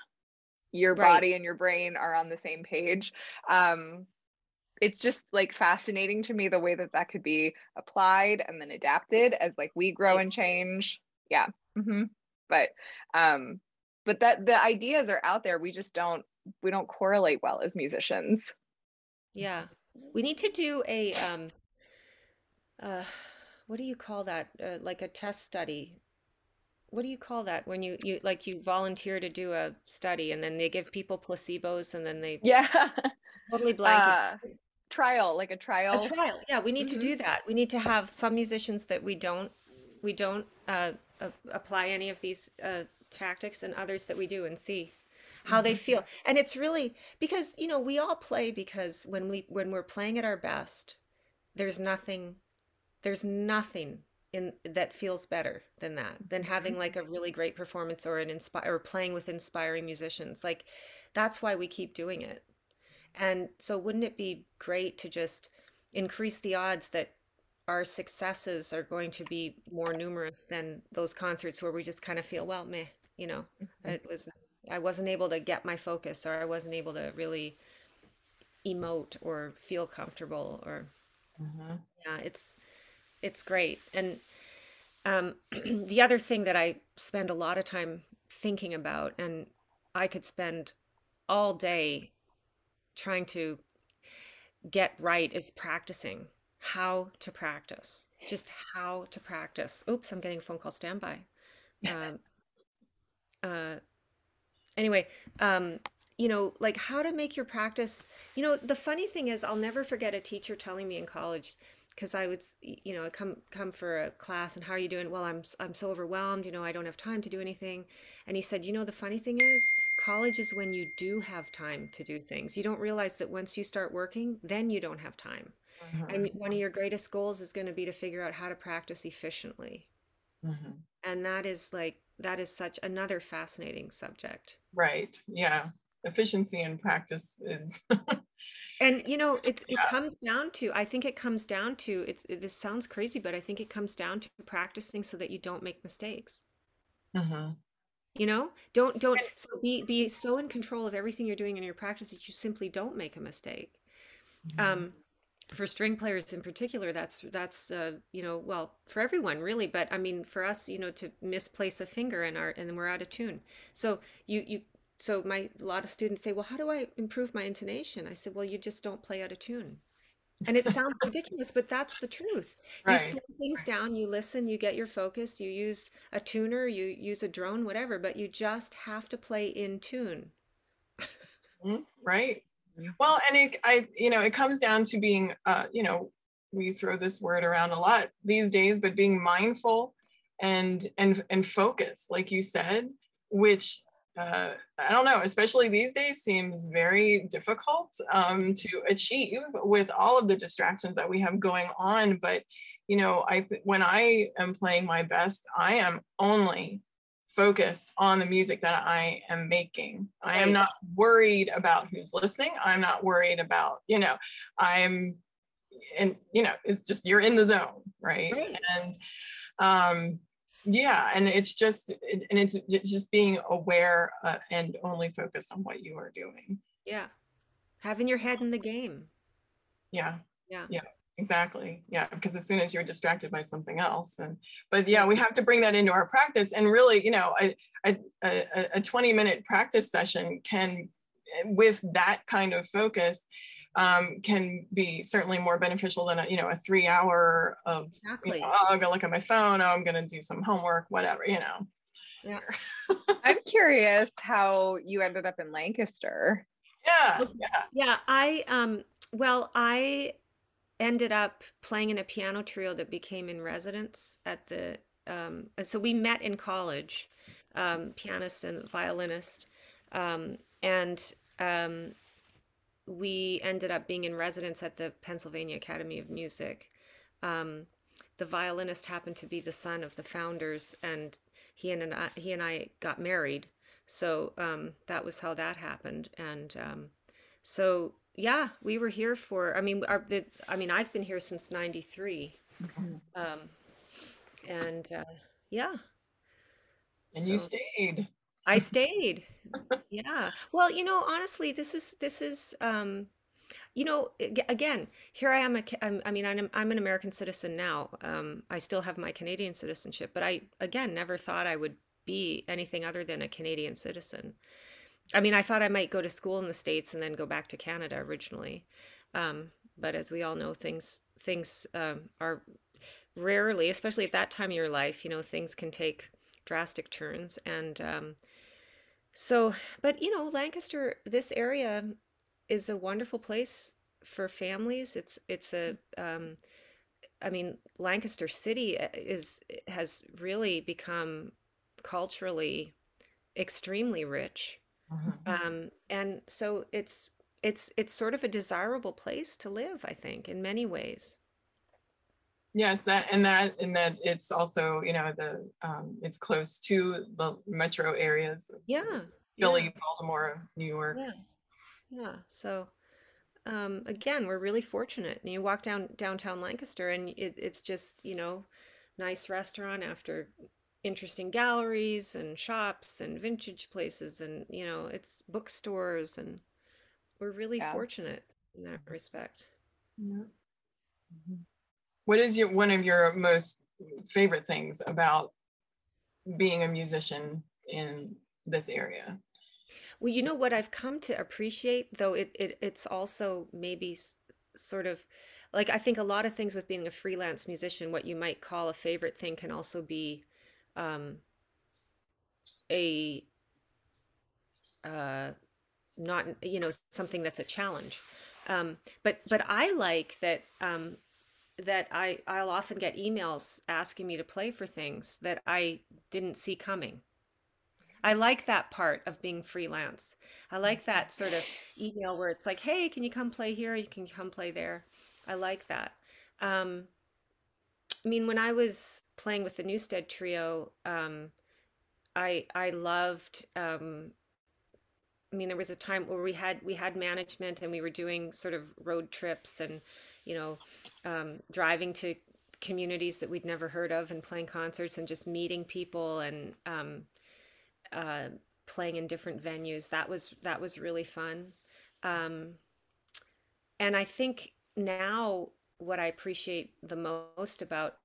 Speaker 2: your right. body and your brain are on the same page um it's just like fascinating to me the way that that could be applied and then adapted as like we grow and change yeah mm-hmm. but um but that the ideas are out there we just don't we don't correlate well as musicians
Speaker 3: yeah. We need to do a um uh what do you call that? Uh, like a test study. What do you call that when you you like you volunteer to do a study and then they give people placebos and then they
Speaker 2: Yeah.
Speaker 3: totally blank. Uh,
Speaker 2: trial, like a trial.
Speaker 3: A trial. Yeah, we need mm-hmm. to do that. We need to have some musicians that we don't we don't uh, uh, apply any of these uh, tactics and others that we do and see how they mm-hmm. feel and it's really because you know we all play because when we when we're playing at our best there's nothing there's nothing in that feels better than that than having mm-hmm. like a really great performance or an inspire or playing with inspiring musicians like that's why we keep doing it and so wouldn't it be great to just increase the odds that our successes are going to be more numerous than those concerts where we just kind of feel well meh you know mm-hmm. it was I wasn't able to get my focus or I wasn't able to really emote or feel comfortable or mm-hmm. yeah it's it's great. And um, the other thing that I spend a lot of time thinking about and I could spend all day trying to get right is practicing. How to practice. Just how to practice. Oops i'm getting a phone call standby. Um, uh, anyway um, you know like how to make your practice you know the funny thing is i'll never forget a teacher telling me in college because I would, you know, come come for a class and how are you doing? Well, I'm I'm so overwhelmed, you know, I don't have time to do anything. And he said, you know, the funny thing is, college is when you do have time to do things. You don't realize that once you start working, then you don't have time. Mm-hmm. And one of your greatest goals is going to be to figure out how to practice efficiently. Mm-hmm. And that is like that is such another fascinating subject.
Speaker 1: Right. Yeah. Efficiency in practice is
Speaker 3: and you know it's it yeah. comes down to i think it comes down to it's it, this sounds crazy but i think it comes down to practicing so that you don't make mistakes mm-hmm. you know don't don't so be be so in control of everything you're doing in your practice that you simply don't make a mistake mm-hmm. um for string players in particular that's that's uh, you know well for everyone really but i mean for us you know to misplace a finger in our and we're out of tune. So you you so my a lot of students say well how do i improve my intonation? I said well you just don't play out of tune. And it sounds ridiculous but that's the truth. Right. you slow things down you listen you get your focus you use a tuner you use a drone whatever but you just have to play in tune.
Speaker 1: Mm-hmm. right well and it i you know it comes down to being uh you know we throw this word around a lot these days but being mindful and and and focus like you said which uh, I don't know, especially these days, seems very difficult um, to achieve with all of the distractions that we have going on. But you know, I when I am playing my best, I am only focused on the music that I am making. I am not worried about who's listening. I'm not worried about, you know, I'm and you know, it's just you're in the zone, right? right. And um yeah and it's just and it's, it's just being aware uh, and only focused on what you are doing
Speaker 3: yeah having your head in the game
Speaker 1: yeah yeah yeah exactly yeah because as soon as you're distracted by something else and but yeah we have to bring that into our practice and really you know a, a, a 20 minute practice session can with that kind of focus um, can be certainly more beneficial than a you know a three hour of exactly. You know, oh, I'll go look at my phone. Oh, I'm going to do some homework, whatever. You know.
Speaker 2: Yeah. I'm curious how you ended up in Lancaster.
Speaker 1: Yeah. Yeah.
Speaker 3: Yeah. I um. Well, I ended up playing in a piano trio that became in residence at the um, and so we met in college um, pianist and violinist um, and um, we ended up being in residence at the Pennsylvania Academy of Music. Um, the violinist happened to be the son of the founders, and he and I, he and I got married. So um, that was how that happened, and so yeah, we were here for. I mean, our, the, I mean, I've been here since '93, mm-hmm. um, and uh, yeah.
Speaker 1: And so. you stayed.
Speaker 3: I stayed. yeah. Well, you know, honestly, this is this is um you know, again, here I am. A, I mean, I'm, I'm an American citizen now. Um, I still have my Canadian citizenship, but I, again, never thought I would be anything other than a Canadian citizen. I mean, I thought I might go to school in the States and then go back to Canada originally. Um, but as we all know, things things um, are rarely, especially at that time of your life, you know, things can take drastic turns. And um, so, but you know, Lancaster, this area is a wonderful place for families. It's it's a um, I mean, Lancaster City uh, is has really become culturally extremely rich, mm-hmm. um, and so it's it's it's sort of a desirable place to live. I think in many ways.
Speaker 1: Yes, that and that and that it's also you know the um, it's close to the metro areas.
Speaker 3: Yeah,
Speaker 1: Philly, yeah. Baltimore, New York.
Speaker 3: Yeah, yeah. So um, again, we're really fortunate. And you walk down downtown Lancaster, and it, it's just you know nice restaurant after interesting galleries and shops and vintage places, and you know it's bookstores, and we're really yeah. fortunate in that respect. Yeah.
Speaker 1: Mm-hmm. What is your one of your most favorite things about being a musician in this area.
Speaker 3: Well, you know what I've come to appreciate, though it, it it's also maybe s- sort of like I think a lot of things with being a freelance musician, what you might call a favorite thing can also be um, a uh, not you know something that's a challenge. Um, but but I like that um, that I I'll often get emails asking me to play for things that I didn't see coming. I like that part of being freelance. I like that sort of email where it's like, "Hey, can you come play here? You can come play there." I like that. Um, I mean, when I was playing with the Newstead Trio, um, I I loved. Um, I mean, there was a time where we had we had management and we were doing sort of road trips and you know um, driving to communities that we'd never heard of and playing concerts and just meeting people and um, uh, playing in different venues. That was that was really fun. Um, and I think now what I appreciate the most about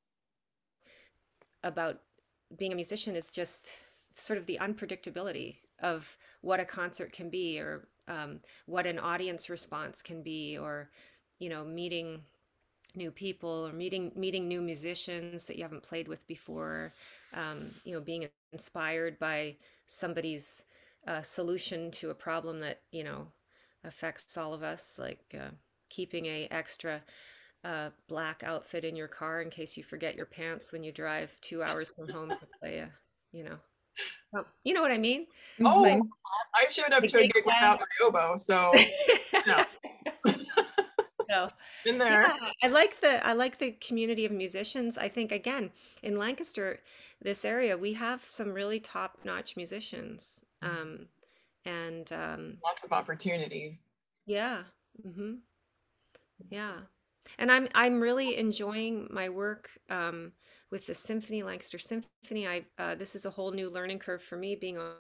Speaker 3: about being a musician is just sort of the unpredictability of what a concert can be or um, what an audience response can be or you know meeting new people or meeting meeting new musicians that you haven't played with before um, you know being inspired by somebody's uh, solution to a problem that you know affects all of us like uh, keeping a extra uh, black outfit in your car in case you forget your pants when you drive two hours from home to play a you know um, you know what i mean?
Speaker 1: Oh like, i showed up to a gig without my oboe so
Speaker 3: so in there. Yeah, i like the i like the community of musicians. I think again in lancaster this area we have some really top notch musicians mm. um, and um,
Speaker 1: lots of opportunities.
Speaker 3: Yeah mm-hmm. yeah and i'm i'm really enjoying my work um, with the symphony lancaster symphony i uh, this is a whole new learning curve for me being on,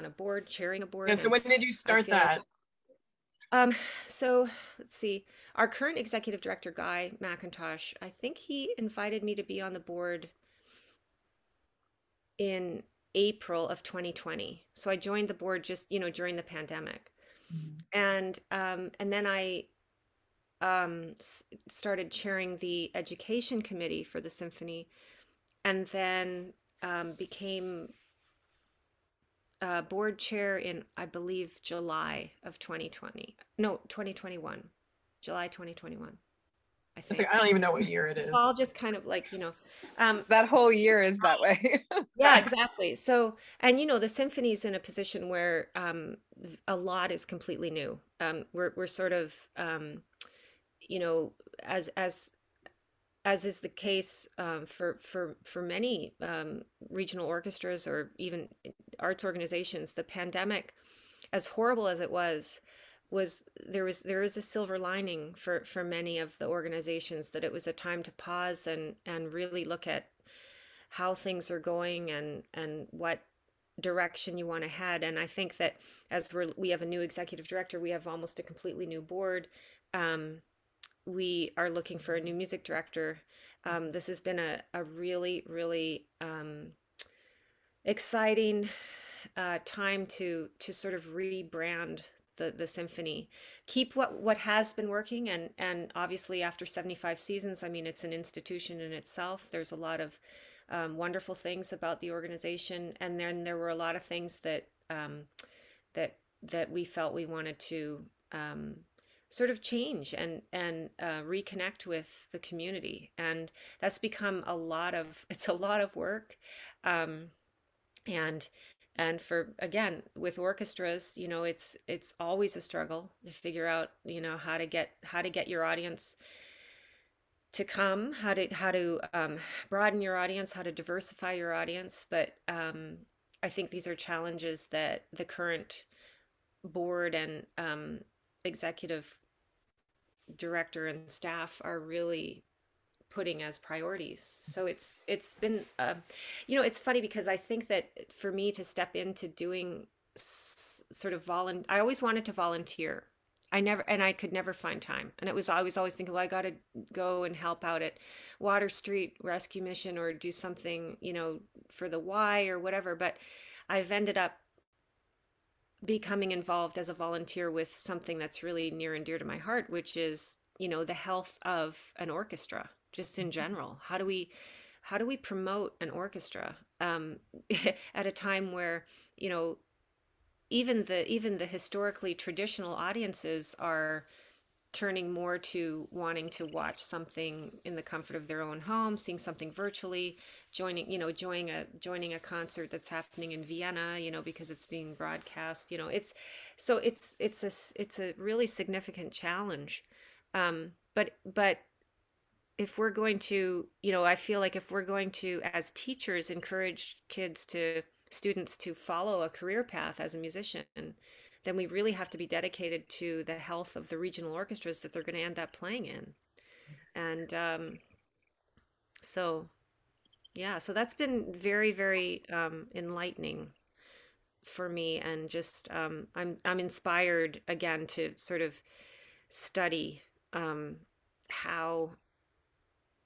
Speaker 3: on a board chairing a board
Speaker 1: yeah, so when did you start that like,
Speaker 3: um, so let's see. Our current executive director, Guy McIntosh, I think he invited me to be on the board in April of 2020. So I joined the board just, you know, during the pandemic. Mm-hmm. And um, and then I um, s- started chairing the education committee for the symphony and then um, became uh, board chair in, I believe, July of 2020. No, 2021. July 2021.
Speaker 1: I think. Like, I don't even know what year it is.
Speaker 3: It's all just kind of like, you know, um,
Speaker 2: that whole year is that way.
Speaker 3: yeah, exactly. So, and you know, the symphony's in a position where um, a lot is completely new. Um, we're, we're sort of, um, you know, as, as, as is the case um, for for for many um, regional orchestras or even arts organizations, the pandemic, as horrible as it was, was there was there is a silver lining for for many of the organizations that it was a time to pause and and really look at how things are going and and what direction you want to head. And i think that as we're we have a new executive director we have almost a completely new board um, we are looking for a new music director. Um, this has been a, a really, really um, exciting uh, time to to sort of rebrand the the symphony, keep what what has been working, and and obviously after seventy five seasons, I mean it's an institution in itself. There's a lot of um, wonderful things about the organization, and then there were a lot of things that um, that that we felt we wanted to um, sort of change and and uh, reconnect with the community. And that's become a lot of it's a lot of work um, and and for again with orchestras you know it's it's always a struggle to figure out you know how to get how to get your audience to come how to how to um, broaden your audience how to diversify your audience. But um, i think these are challenges that the current board and um, executive director and staff are really putting as priorities. So it's it's been uh, you know it's funny because i think that for me to step into doing s- sort of volunteer i always wanted to volunteer. I never and i could never find time. And it was i was always thinking well i got to go and help out at water street rescue mission or do something you know for the y or whatever. But I've ended up becoming involved as a volunteer with something that's really near and dear to my heart, which is, you know, the health of an orchestra, just in mm-hmm. general. How do we how do we promote an orchestra um, at a time where you know even the even the historically traditional audiences are turning more to wanting to watch something in the comfort of their own home, seeing something virtually, joining, you know, joining a joining a concert that's happening in Vienna, you know, because it's being broadcast, you know. It's so it's it's a it's a really significant challenge. Um, but but if we're going to, you know, I feel like if we're going to as teachers encourage kids to students to follow a career path as a musician, then we really have to be dedicated to the health of the regional orchestras that they're going to end up playing in. And um, so, yeah, so that's been very, very um, enlightening for me, and just um, I'm I'm inspired again to sort of study um, how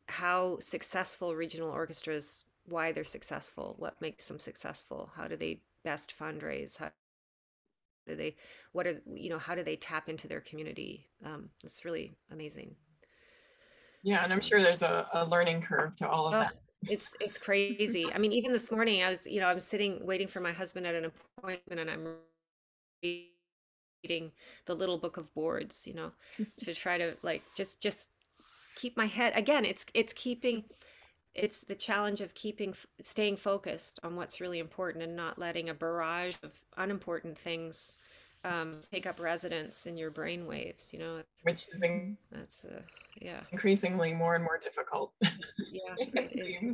Speaker 3: how successful regional orchestras why they're successful what makes them successful how do they best fundraise how do they what are you know how do they tap into their community? Um, it's really amazing.
Speaker 1: Yeah and i'm sure there's a, a learning curve to all of oh, that.
Speaker 3: it's it's crazy. I mean even this morning i was you know i'm sitting waiting for my husband at an appointment and i'm reading the little book of boards you know to try to like just just keep my head again it's it's keeping it's the challenge of keeping staying focused on what's really important and not letting a barrage of unimportant things um, take up residence in your brain waves you know?
Speaker 1: Which is in-
Speaker 3: that's uh, yeah.
Speaker 1: increasingly more and more difficult.
Speaker 3: Yeah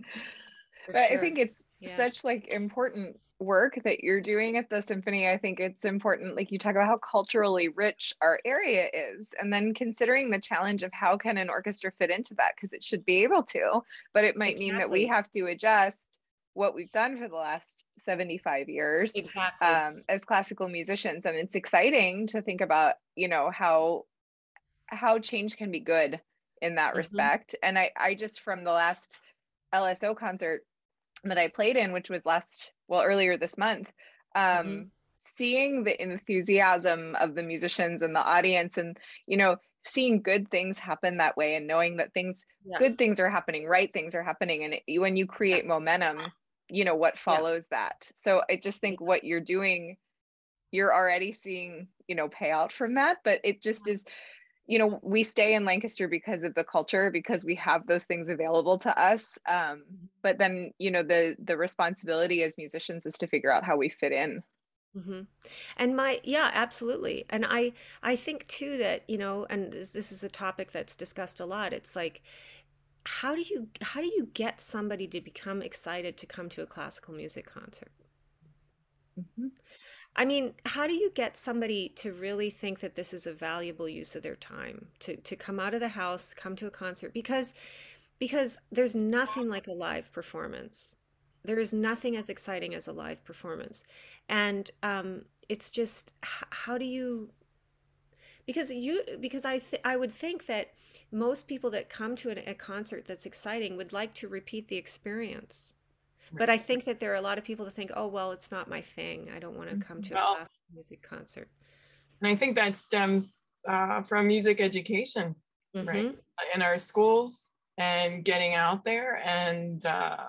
Speaker 2: but sure. i think it's yeah. such like important work that you're doing at the symphony i think it's important like you talk about how culturally rich our area is and then considering the challenge of how can an orchestra fit into that because it should be able to but it might exactly. mean that we have to adjust what we've done for the last 75 years
Speaker 3: exactly.
Speaker 2: um, as classical musicians and it's exciting to think about you know how how change can be good in that mm-hmm. respect and i i just from the last lso concert that i played in which was last well earlier this month um, mm-hmm. seeing the enthusiasm of the musicians and the audience and you know seeing good things happen that way and knowing that things yeah. good things are happening right things are happening and it, when you create momentum you know what follows yeah. that so i just think what you're doing you're already seeing you know payout from that but it just is you know we stay in lancaster because of the culture because we have those things available to us um, mm-hmm. but then you know the the responsibility as musicians is to figure out how we fit in
Speaker 3: mm-hmm. and my yeah absolutely and i i think too that you know and this, this is a topic that's discussed a lot it's like how do you how do you get somebody to become excited to come to a classical music concert mm-hmm. I mean, how do you get somebody to really think that this is a valuable use of their time? To to come out of the house, come to a concert because because there's nothing like a live performance. There is nothing as exciting as a live performance, and um, it's just how do you because you because I th- I would think that most people that come to a concert that's exciting would like to repeat the experience but I think that there are a lot of people that think, oh, well, it's not my thing. I don't want to come to well, a classical music concert.
Speaker 1: And I think that stems uh, from music education, mm-hmm. right? In our schools and getting out there and uh,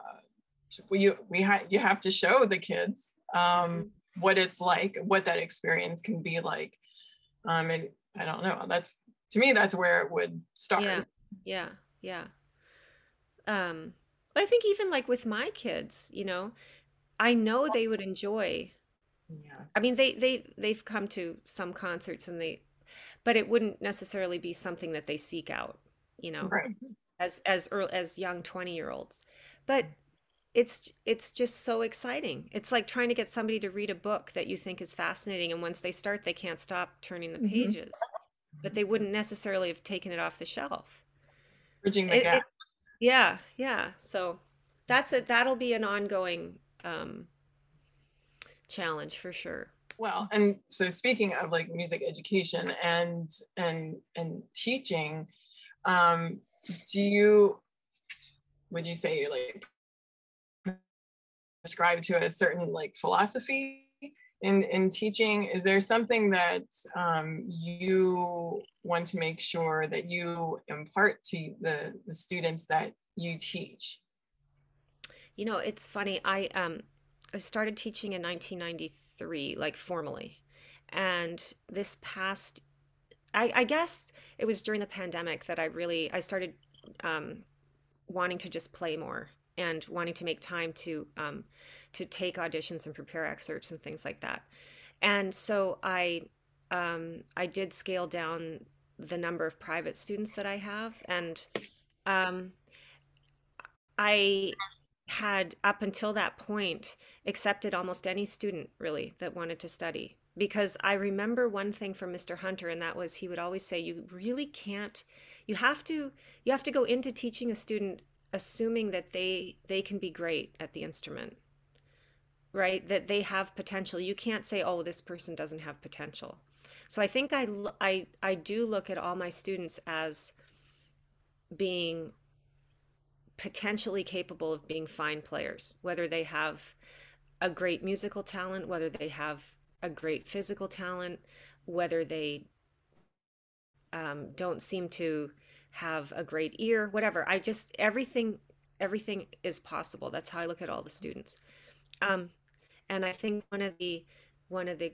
Speaker 1: we, we ha- you have to show the kids um, mm-hmm. what it's like, what that experience can be like. Um, and I don't know, that's, to me, that's where it would start.
Speaker 3: Yeah, yeah, yeah. Um, I think even like with my kids, you know, I know they would enjoy.
Speaker 1: Yeah.
Speaker 3: I mean, they they they've come to some concerts and they, but it wouldn't necessarily be something that they seek out, you know,
Speaker 1: right.
Speaker 3: as as early, as young twenty year olds. But it's it's just so exciting. It's like trying to get somebody to read a book that you think is fascinating, and once they start, they can't stop turning the mm-hmm. pages. Mm-hmm. But they wouldn't necessarily have taken it off the shelf.
Speaker 1: Bridging the it, gap. It,
Speaker 3: yeah, yeah. So that's it. That'll be an ongoing um, challenge for sure.
Speaker 1: Well, and so speaking of like music education and and and teaching, um, do you would you say you're like ascribe to a certain like philosophy in in teaching is there something that um, you want to make sure that you impart to the, the students that you teach?
Speaker 3: You know it's funny i um i started teaching in 1993 like formally and this past I, I guess it was during the pandemic that i really i started um, wanting to just play more and wanting to make time to um, to take auditions and prepare excerpts and things like that. And so I um, I did scale down the number of private students that I have, and um, I had up until that point accepted almost any student really that wanted to study because I remember one thing from Mr. Hunter and that was he would always say you really can't you have to you have to go into teaching a student assuming that they they can be great at the instrument right? That they have potential. You can't say oh this person doesn't have potential. So i think i i i do look at all my students as being potentially capable of being fine players whether they have a great musical talent whether they have a great physical talent whether they um, don't seem to have a great ear, whatever. I just everything everything is possible. That's how I look at all the students. Um, and I think one of the one of the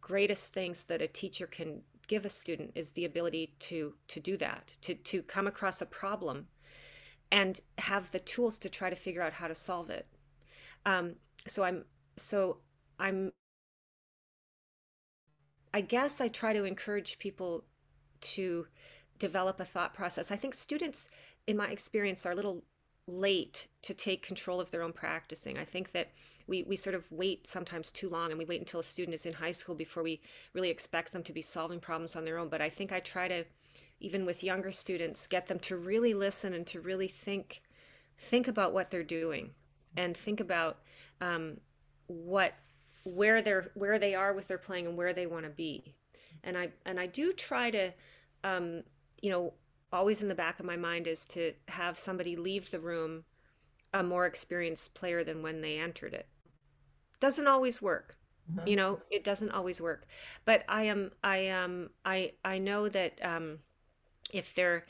Speaker 3: greatest things that a teacher can give a student is the ability to to do that, to to come across a problem and have the tools to try to figure out how to solve it. Um, so I'm so I'm I guess I try to encourage people to develop a thought process. I think students, in my experience, are a little late to take control of their own practicing. I think that we, we sort of wait sometimes too long and we wait until a student is in high school before we really expect them to be solving problems on their own. But I think I try to, even with younger students, get them to really listen and to really think think about what they're doing and think about um, what where they're where they are with their playing and where they want to be. And I and I do try to um, you know, always in the back of my mind is to have somebody leave the room a more experienced player than when they entered it. Doesn't always work. Mm-hmm. You know, it doesn't always work. But I am I am I I know that um if there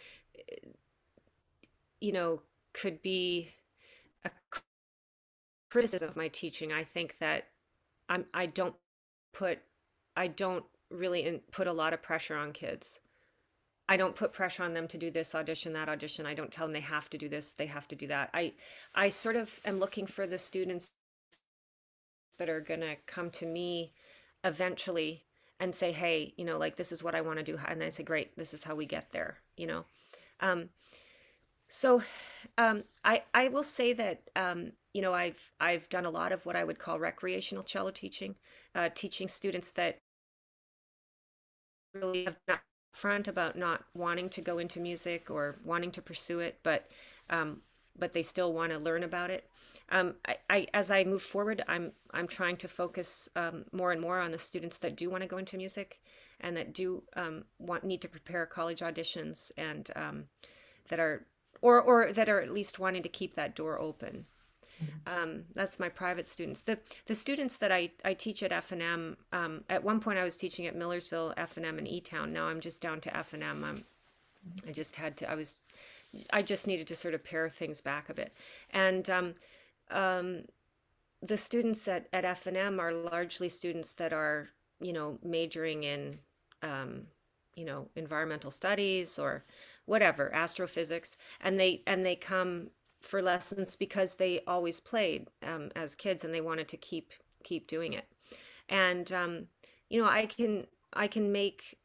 Speaker 3: you know could be a criticism of my teaching, I think that I'm I don't put I don't really in, put a lot of pressure on kids. I don't put pressure on them to do this audition, that audition. I don't tell them they have to do this, they have to do that. I I sort of am looking for the students that are going to come to me eventually and say, "Hey, you know, like this is what I want to do." And I say, "Great, this is how we get there," you know. Um so um I I will say that um you know, I've I've done a lot of what I would call recreational cello teaching, uh, teaching students that really have not front about not wanting to go into music or wanting to pursue it, but um, but they still want to learn about it. Um, I, I, as I move forward, I'm I'm trying to focus um, more and more on the students that do want to go into music, and that do um, want need to prepare college auditions, and um, that are or or that are at least wanting to keep that door open. Mm-hmm. Um, that's my private students. The the students that I, I teach at F and M. Um, at one point, I was teaching at Millersville, F and M, and E Town. Now I'm just down to F and M. I'm I just had to. I was I just needed to sort of pare things back a bit. And um, um, the students at at F and M are largely students that are you know majoring in um, you know environmental studies or whatever astrophysics and they and they come for lessons because they always played um, as kids and they wanted to keep keep doing it. And um, you know i can i can make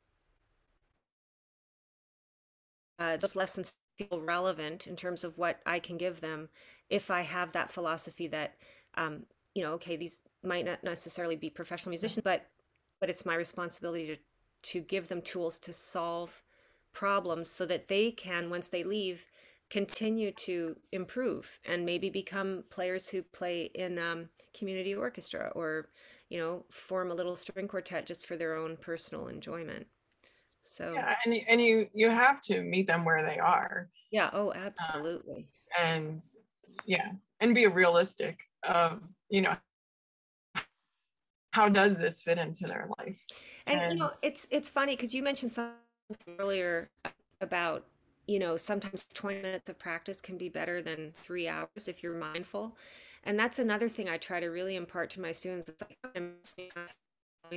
Speaker 3: uh, those lessons feel relevant in terms of what i can give them if i have that philosophy that um, you know okay these might not necessarily be professional musicians but but it's my responsibility to to give them tools to solve problems so that they can once they leave continue to improve and maybe become players who play in um, community orchestra or you know form a little string quartet just for their own personal enjoyment. So
Speaker 1: yeah, and, and you you have to meet them where they are.
Speaker 3: Yeah oh absolutely.
Speaker 1: Uh, and yeah and be realistic of you know how does this fit into their life?
Speaker 3: And, and you know it's it's funny because you mentioned something earlier about you know sometimes 20 minutes of practice can be better than three hours if you're mindful and that's another thing i try to really impart to my students it's like i'm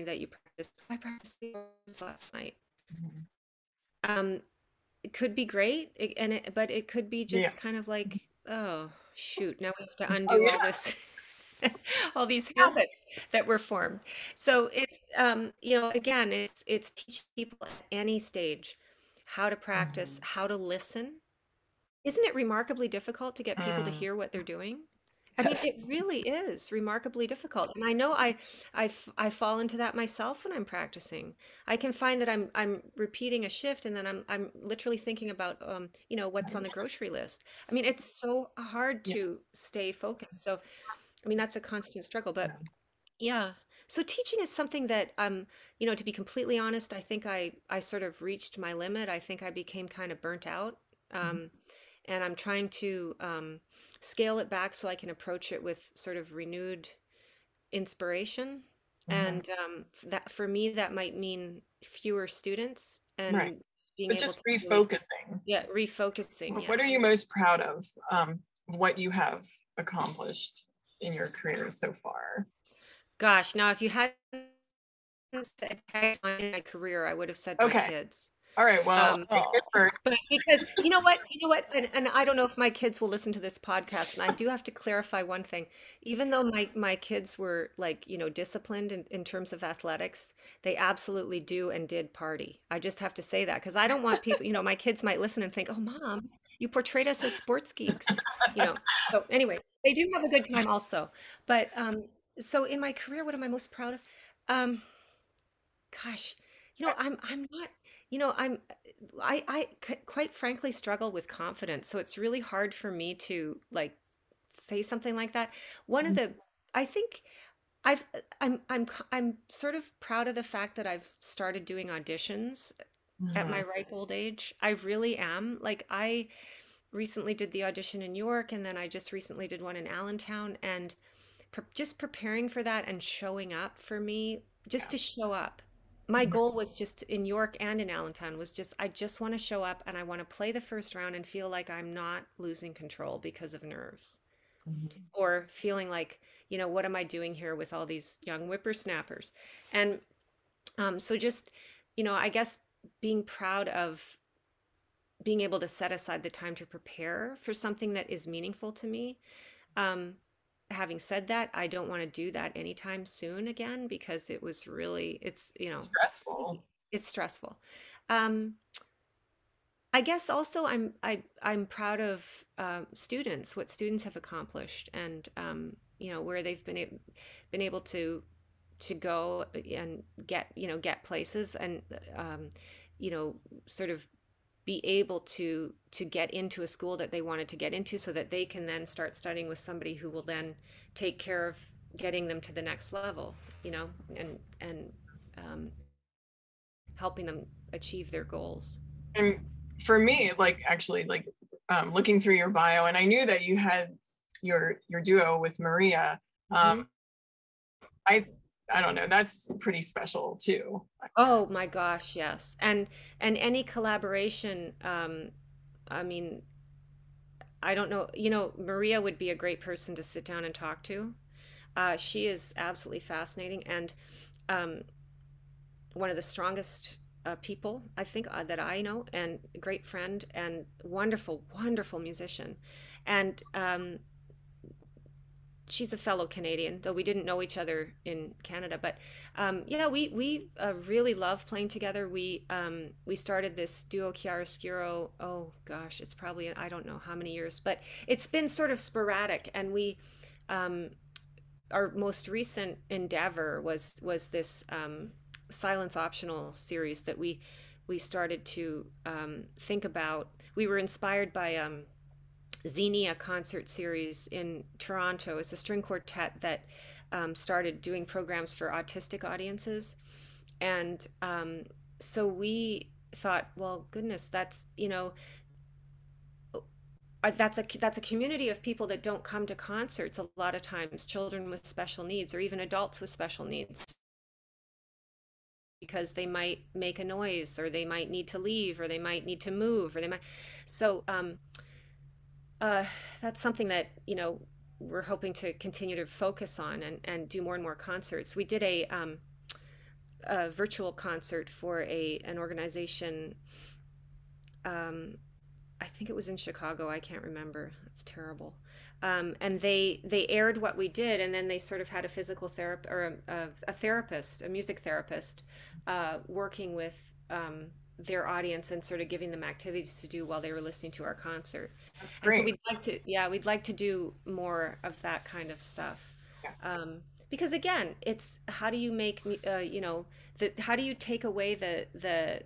Speaker 3: that you practice i practiced last night mm-hmm. um it could be great and it, but it could be just yeah. kind of like oh shoot now we have to oh, undo oh, yeah. all this all these habits that were formed so it's um you know again it's it's teaching people at any stage how to practice mm-hmm. how to listen isn't it remarkably difficult to get people mm. to hear what they're doing I mean, it really is remarkably difficult, and I know I, I, I fall into that myself when I'm practicing. I can find that I'm, I'm repeating a shift, and then I'm, I'm literally thinking about, um, you know, what's on the grocery list. I mean, it's so hard to yeah. stay focused. So, I mean, that's a constant struggle. But yeah, so teaching is something that, um, you know, to be completely honest, I think I, I sort of reached my limit. I think I became kind of burnt out. Mm-hmm. Um, and I'm trying to um, scale it back so I can approach it with sort of renewed inspiration. Mm-hmm. And um, that for me, that might mean fewer students and right.
Speaker 1: being but just refocusing.
Speaker 3: Really, yeah, refocusing.
Speaker 1: What, are you most proud of? Um, what you have accomplished in your career so far?
Speaker 3: Gosh, now if you hadn't said my career, I would have said okay. my kids.
Speaker 1: All right. Well, um,
Speaker 3: but because you know what, you know what, and, and I don't know if my kids will listen to this podcast, and I do have to clarify one thing. Even though my my kids were like you know disciplined in, in terms of athletics, they absolutely do and did party. I just have to say that because I don't want people, you know, my kids might listen and think, "Oh, mom, you portrayed us as sports geeks," you know. So anyway, they do have a good time also. But um, so in my career, what am I most proud of? Um, gosh, you know, I'm I'm not you know i'm i i quite frankly struggle with confidence so it's really hard for me to like say something like that one of mm-hmm. the i think i've i'm i'm i'm sort of proud of the fact that i've started doing auditions at my mm-hmm. ripe old age i really am like i recently did the audition in york and then i just recently did one in allentown and pre- just preparing for that and showing up for me just yeah. to show up my goal was just in York and in Allentown was just I just want to show up and I want to play the first round and feel like I'm not losing control because of nerves. Mm-hmm. Or feeling like, you know, what am I doing here with all these young whippersnappers? And um, so just, you know, I guess being proud of being able to set aside the time to prepare for something that is meaningful to me. Um, having said that, I don't want to do that anytime soon again because it was really it's you know
Speaker 1: stressful.
Speaker 3: It's stressful. Um, I guess also I'm I I'm proud of uh, students what students have accomplished and um, you know where they've been a- been able to to go and get you know get places and um, you know sort of be able to to get into a school that they wanted to get into so that they can then start studying with somebody who will then take care of getting them to the next level you know and and um, helping them achieve their goals
Speaker 1: and for me like actually like um, looking through your bio and i knew that you had your your duo with maria um, mm-hmm. i I don't know, that's pretty special too.
Speaker 3: Oh my gosh, yes. And and any collaboration um I mean I don't know, you know, Maria would be a great person to sit down and talk to. Uh, she is absolutely fascinating and um, one of the strongest uh, people I think uh, that I know, and great friend and wonderful, wonderful musician. And um, she's a fellow Canadian, though we didn't know each other in Canada. But um, yeah, we we uh, really love playing together. We um, we started this duo chiaroscuro. Oh gosh, it's probably I don't know how many years, but it's been sort of sporadic. And we um, our most recent endeavor was was this um, silence optional series that we we started to um, think about. We were inspired by um, Xenia concert series in Toronto. It's a string quartet that um, started doing programs for autistic audiences. And um, so we thought, well, goodness, that's, you know, that's a that's a community of people that don't come to concerts a lot of times children with special needs or even adults with special needs because they might make a noise or they might need to leave or they might need to move or they might so um, uh, that's something that you know we're hoping to continue to focus on and, and do more and more concerts we did a, um, a virtual concert for a an organization um, I think it was in Chicago. I can't remember. It's terrible. Um, and they they aired what we did, and then they sort of had a physical therapist or a, a, therapist, a music therapist, uh, working with um, their audience and sort of giving them activities to do while they were listening to our concert. That's great. So we'd like to, yeah, we'd like to do more of that kind of stuff. Yeah. Um, because again, it's how do you make, uh, you know, the, how do you take away the the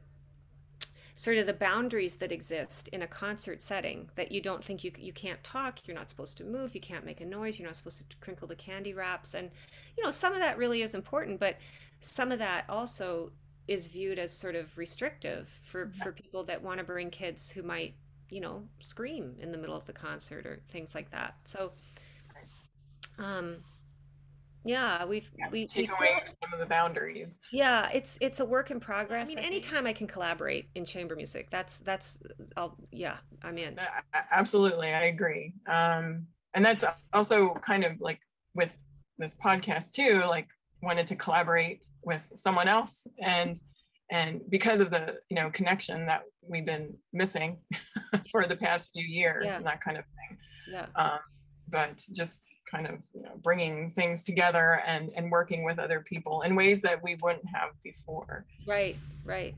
Speaker 3: sort of the boundaries that exist in a concert setting that you don't think you you can't talk, you're not supposed to move, you can't make a noise, you're not supposed to crinkle the candy wraps, and you know some of that really is important, but some of that also is viewed as sort of restrictive for for people that want to bring kids who might you know scream in the middle of the concert or things like that. So. Um, yeah we've yes, we
Speaker 1: take we away still, some of the boundaries.
Speaker 3: Yeah it's it's a work in progress i mean I anytime i can collaborate in chamber music that's that's i'll yeah i'm in.
Speaker 1: Absolutely i agree. Um and that's also kind of like with this podcast too like wanted to collaborate with someone else. And and because of the you know connection that we've been missing for the past few years yeah. and that kind of thing. Yeah. Um, but just kind of you know, bringing things together and and working with other people in ways that we wouldn't have before.
Speaker 3: Right right.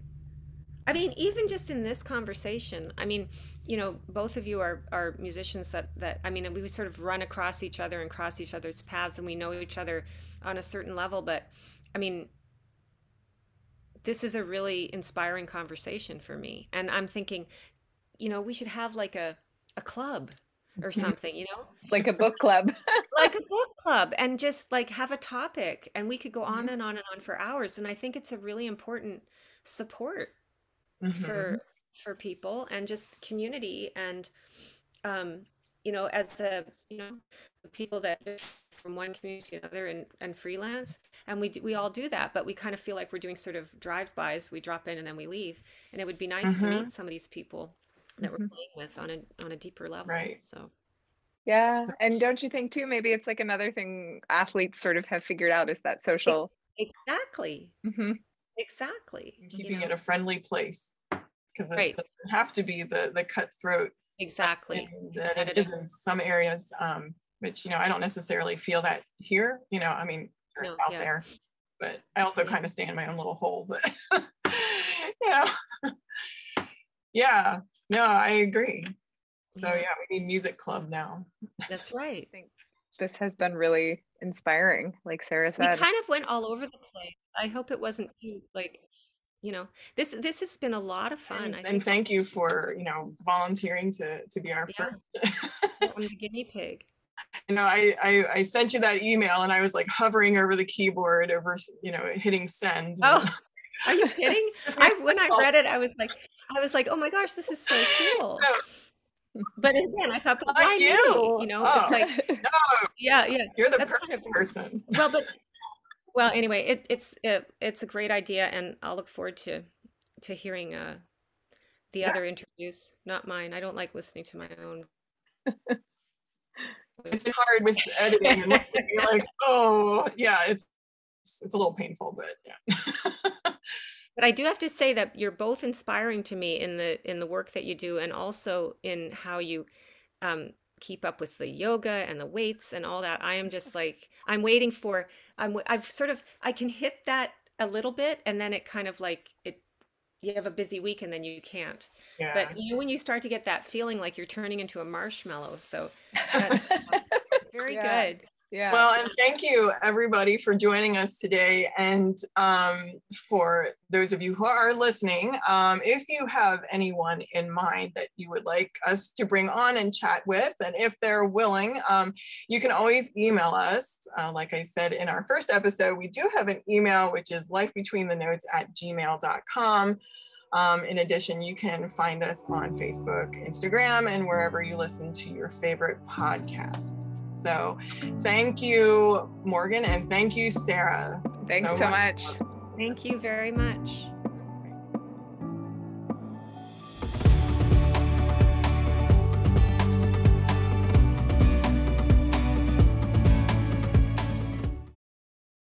Speaker 3: I mean even just in this conversation i mean you know both of you are are musicians that that i mean we sort of run across each other and cross each other's paths and we know each other on a certain level but i mean this is a really inspiring conversation for me and i'm thinking you know we should have like a a club or mm-hmm. something, you know?
Speaker 2: Like a book club.
Speaker 3: like a book club and just like have a topic and we could go on mm-hmm. and on and on for hours and I think it's a really important support mm-hmm. for for people and just community and um you know as a you know people that from one community to another and, and freelance and we do, we all do that but we kind of feel like we're doing sort of drive-bys we drop in and then we leave and it would be nice to mm-hmm. meet some of these people that mm-hmm. we're playing with on a on a deeper level.
Speaker 1: Right.
Speaker 3: So
Speaker 2: yeah. So, and don't you think too, maybe it's like another thing athletes sort of have figured out is that social
Speaker 3: exactly. Mm-hmm. Exactly.
Speaker 1: keeping you know? it a friendly place. Because it right. doesn't have to be the the cutthroat
Speaker 3: exactly
Speaker 1: that it is in some areas. Um, which you know, I don't necessarily feel that here. You know, I mean, no, out yeah. there, but I also kind of stay in my own little hole. But you know, yeah, no, I agree. So yeah. yeah, we need music club now.
Speaker 3: That's right. I think
Speaker 2: this has been really inspiring, like Sara said.
Speaker 3: We kind of went all over the place. I hope it wasn't too like you know this this has been a lot of fun
Speaker 1: and, and thank you for you know volunteering to to be our yeah.
Speaker 3: first i'm the guinea pig
Speaker 1: you know I, I i sent you that email and i was like hovering over the keyboard over you know hitting send
Speaker 3: oh are you kidding? I when I read it, I was like, I was like, oh my gosh, this is so cool. No. But again, I thought, but why you? me? You know, oh. it's like, no, yeah, yeah.
Speaker 1: You're the That's kind of, person.
Speaker 3: Well, but well, anyway, it, it's it, it's a great idea, and I'll look forward to to hearing uh, the yeah. other interviews, not mine. I don't like listening to my own.
Speaker 1: It's hard with editing. And you're like, oh, yeah, it's it's a little painful, but yeah.
Speaker 3: but I do have to say that you're both inspiring to me in the in the work that you do, and also in how you um, keep up with the yoga and the weights and all that. I am just like I'm waiting for. I'm I've sort of I can hit that a little bit, and then it kind of like it. You have a busy week and then you can't. Yeah. But you know when you start to get that feeling like you're turning into a marshmallow. So that's very yeah. good.
Speaker 1: Yeah. Well, and thank you everybody for joining us today. And um, for those of you who are listening, um, if you have anyone in mind that you would like us to bring on and chat with, and if they're willing, um, you can always email us. Uh, like I said in our first episode, we do have an email, which is lifebetweenthe notes at gmail.com. Um, in addition, you can find us on Facebook, Instagram, and wherever you listen to your favorite podcasts. So thank you, Morgan, and thank you, Sara.
Speaker 2: Thanks so, so much. much.
Speaker 3: Thank you very much.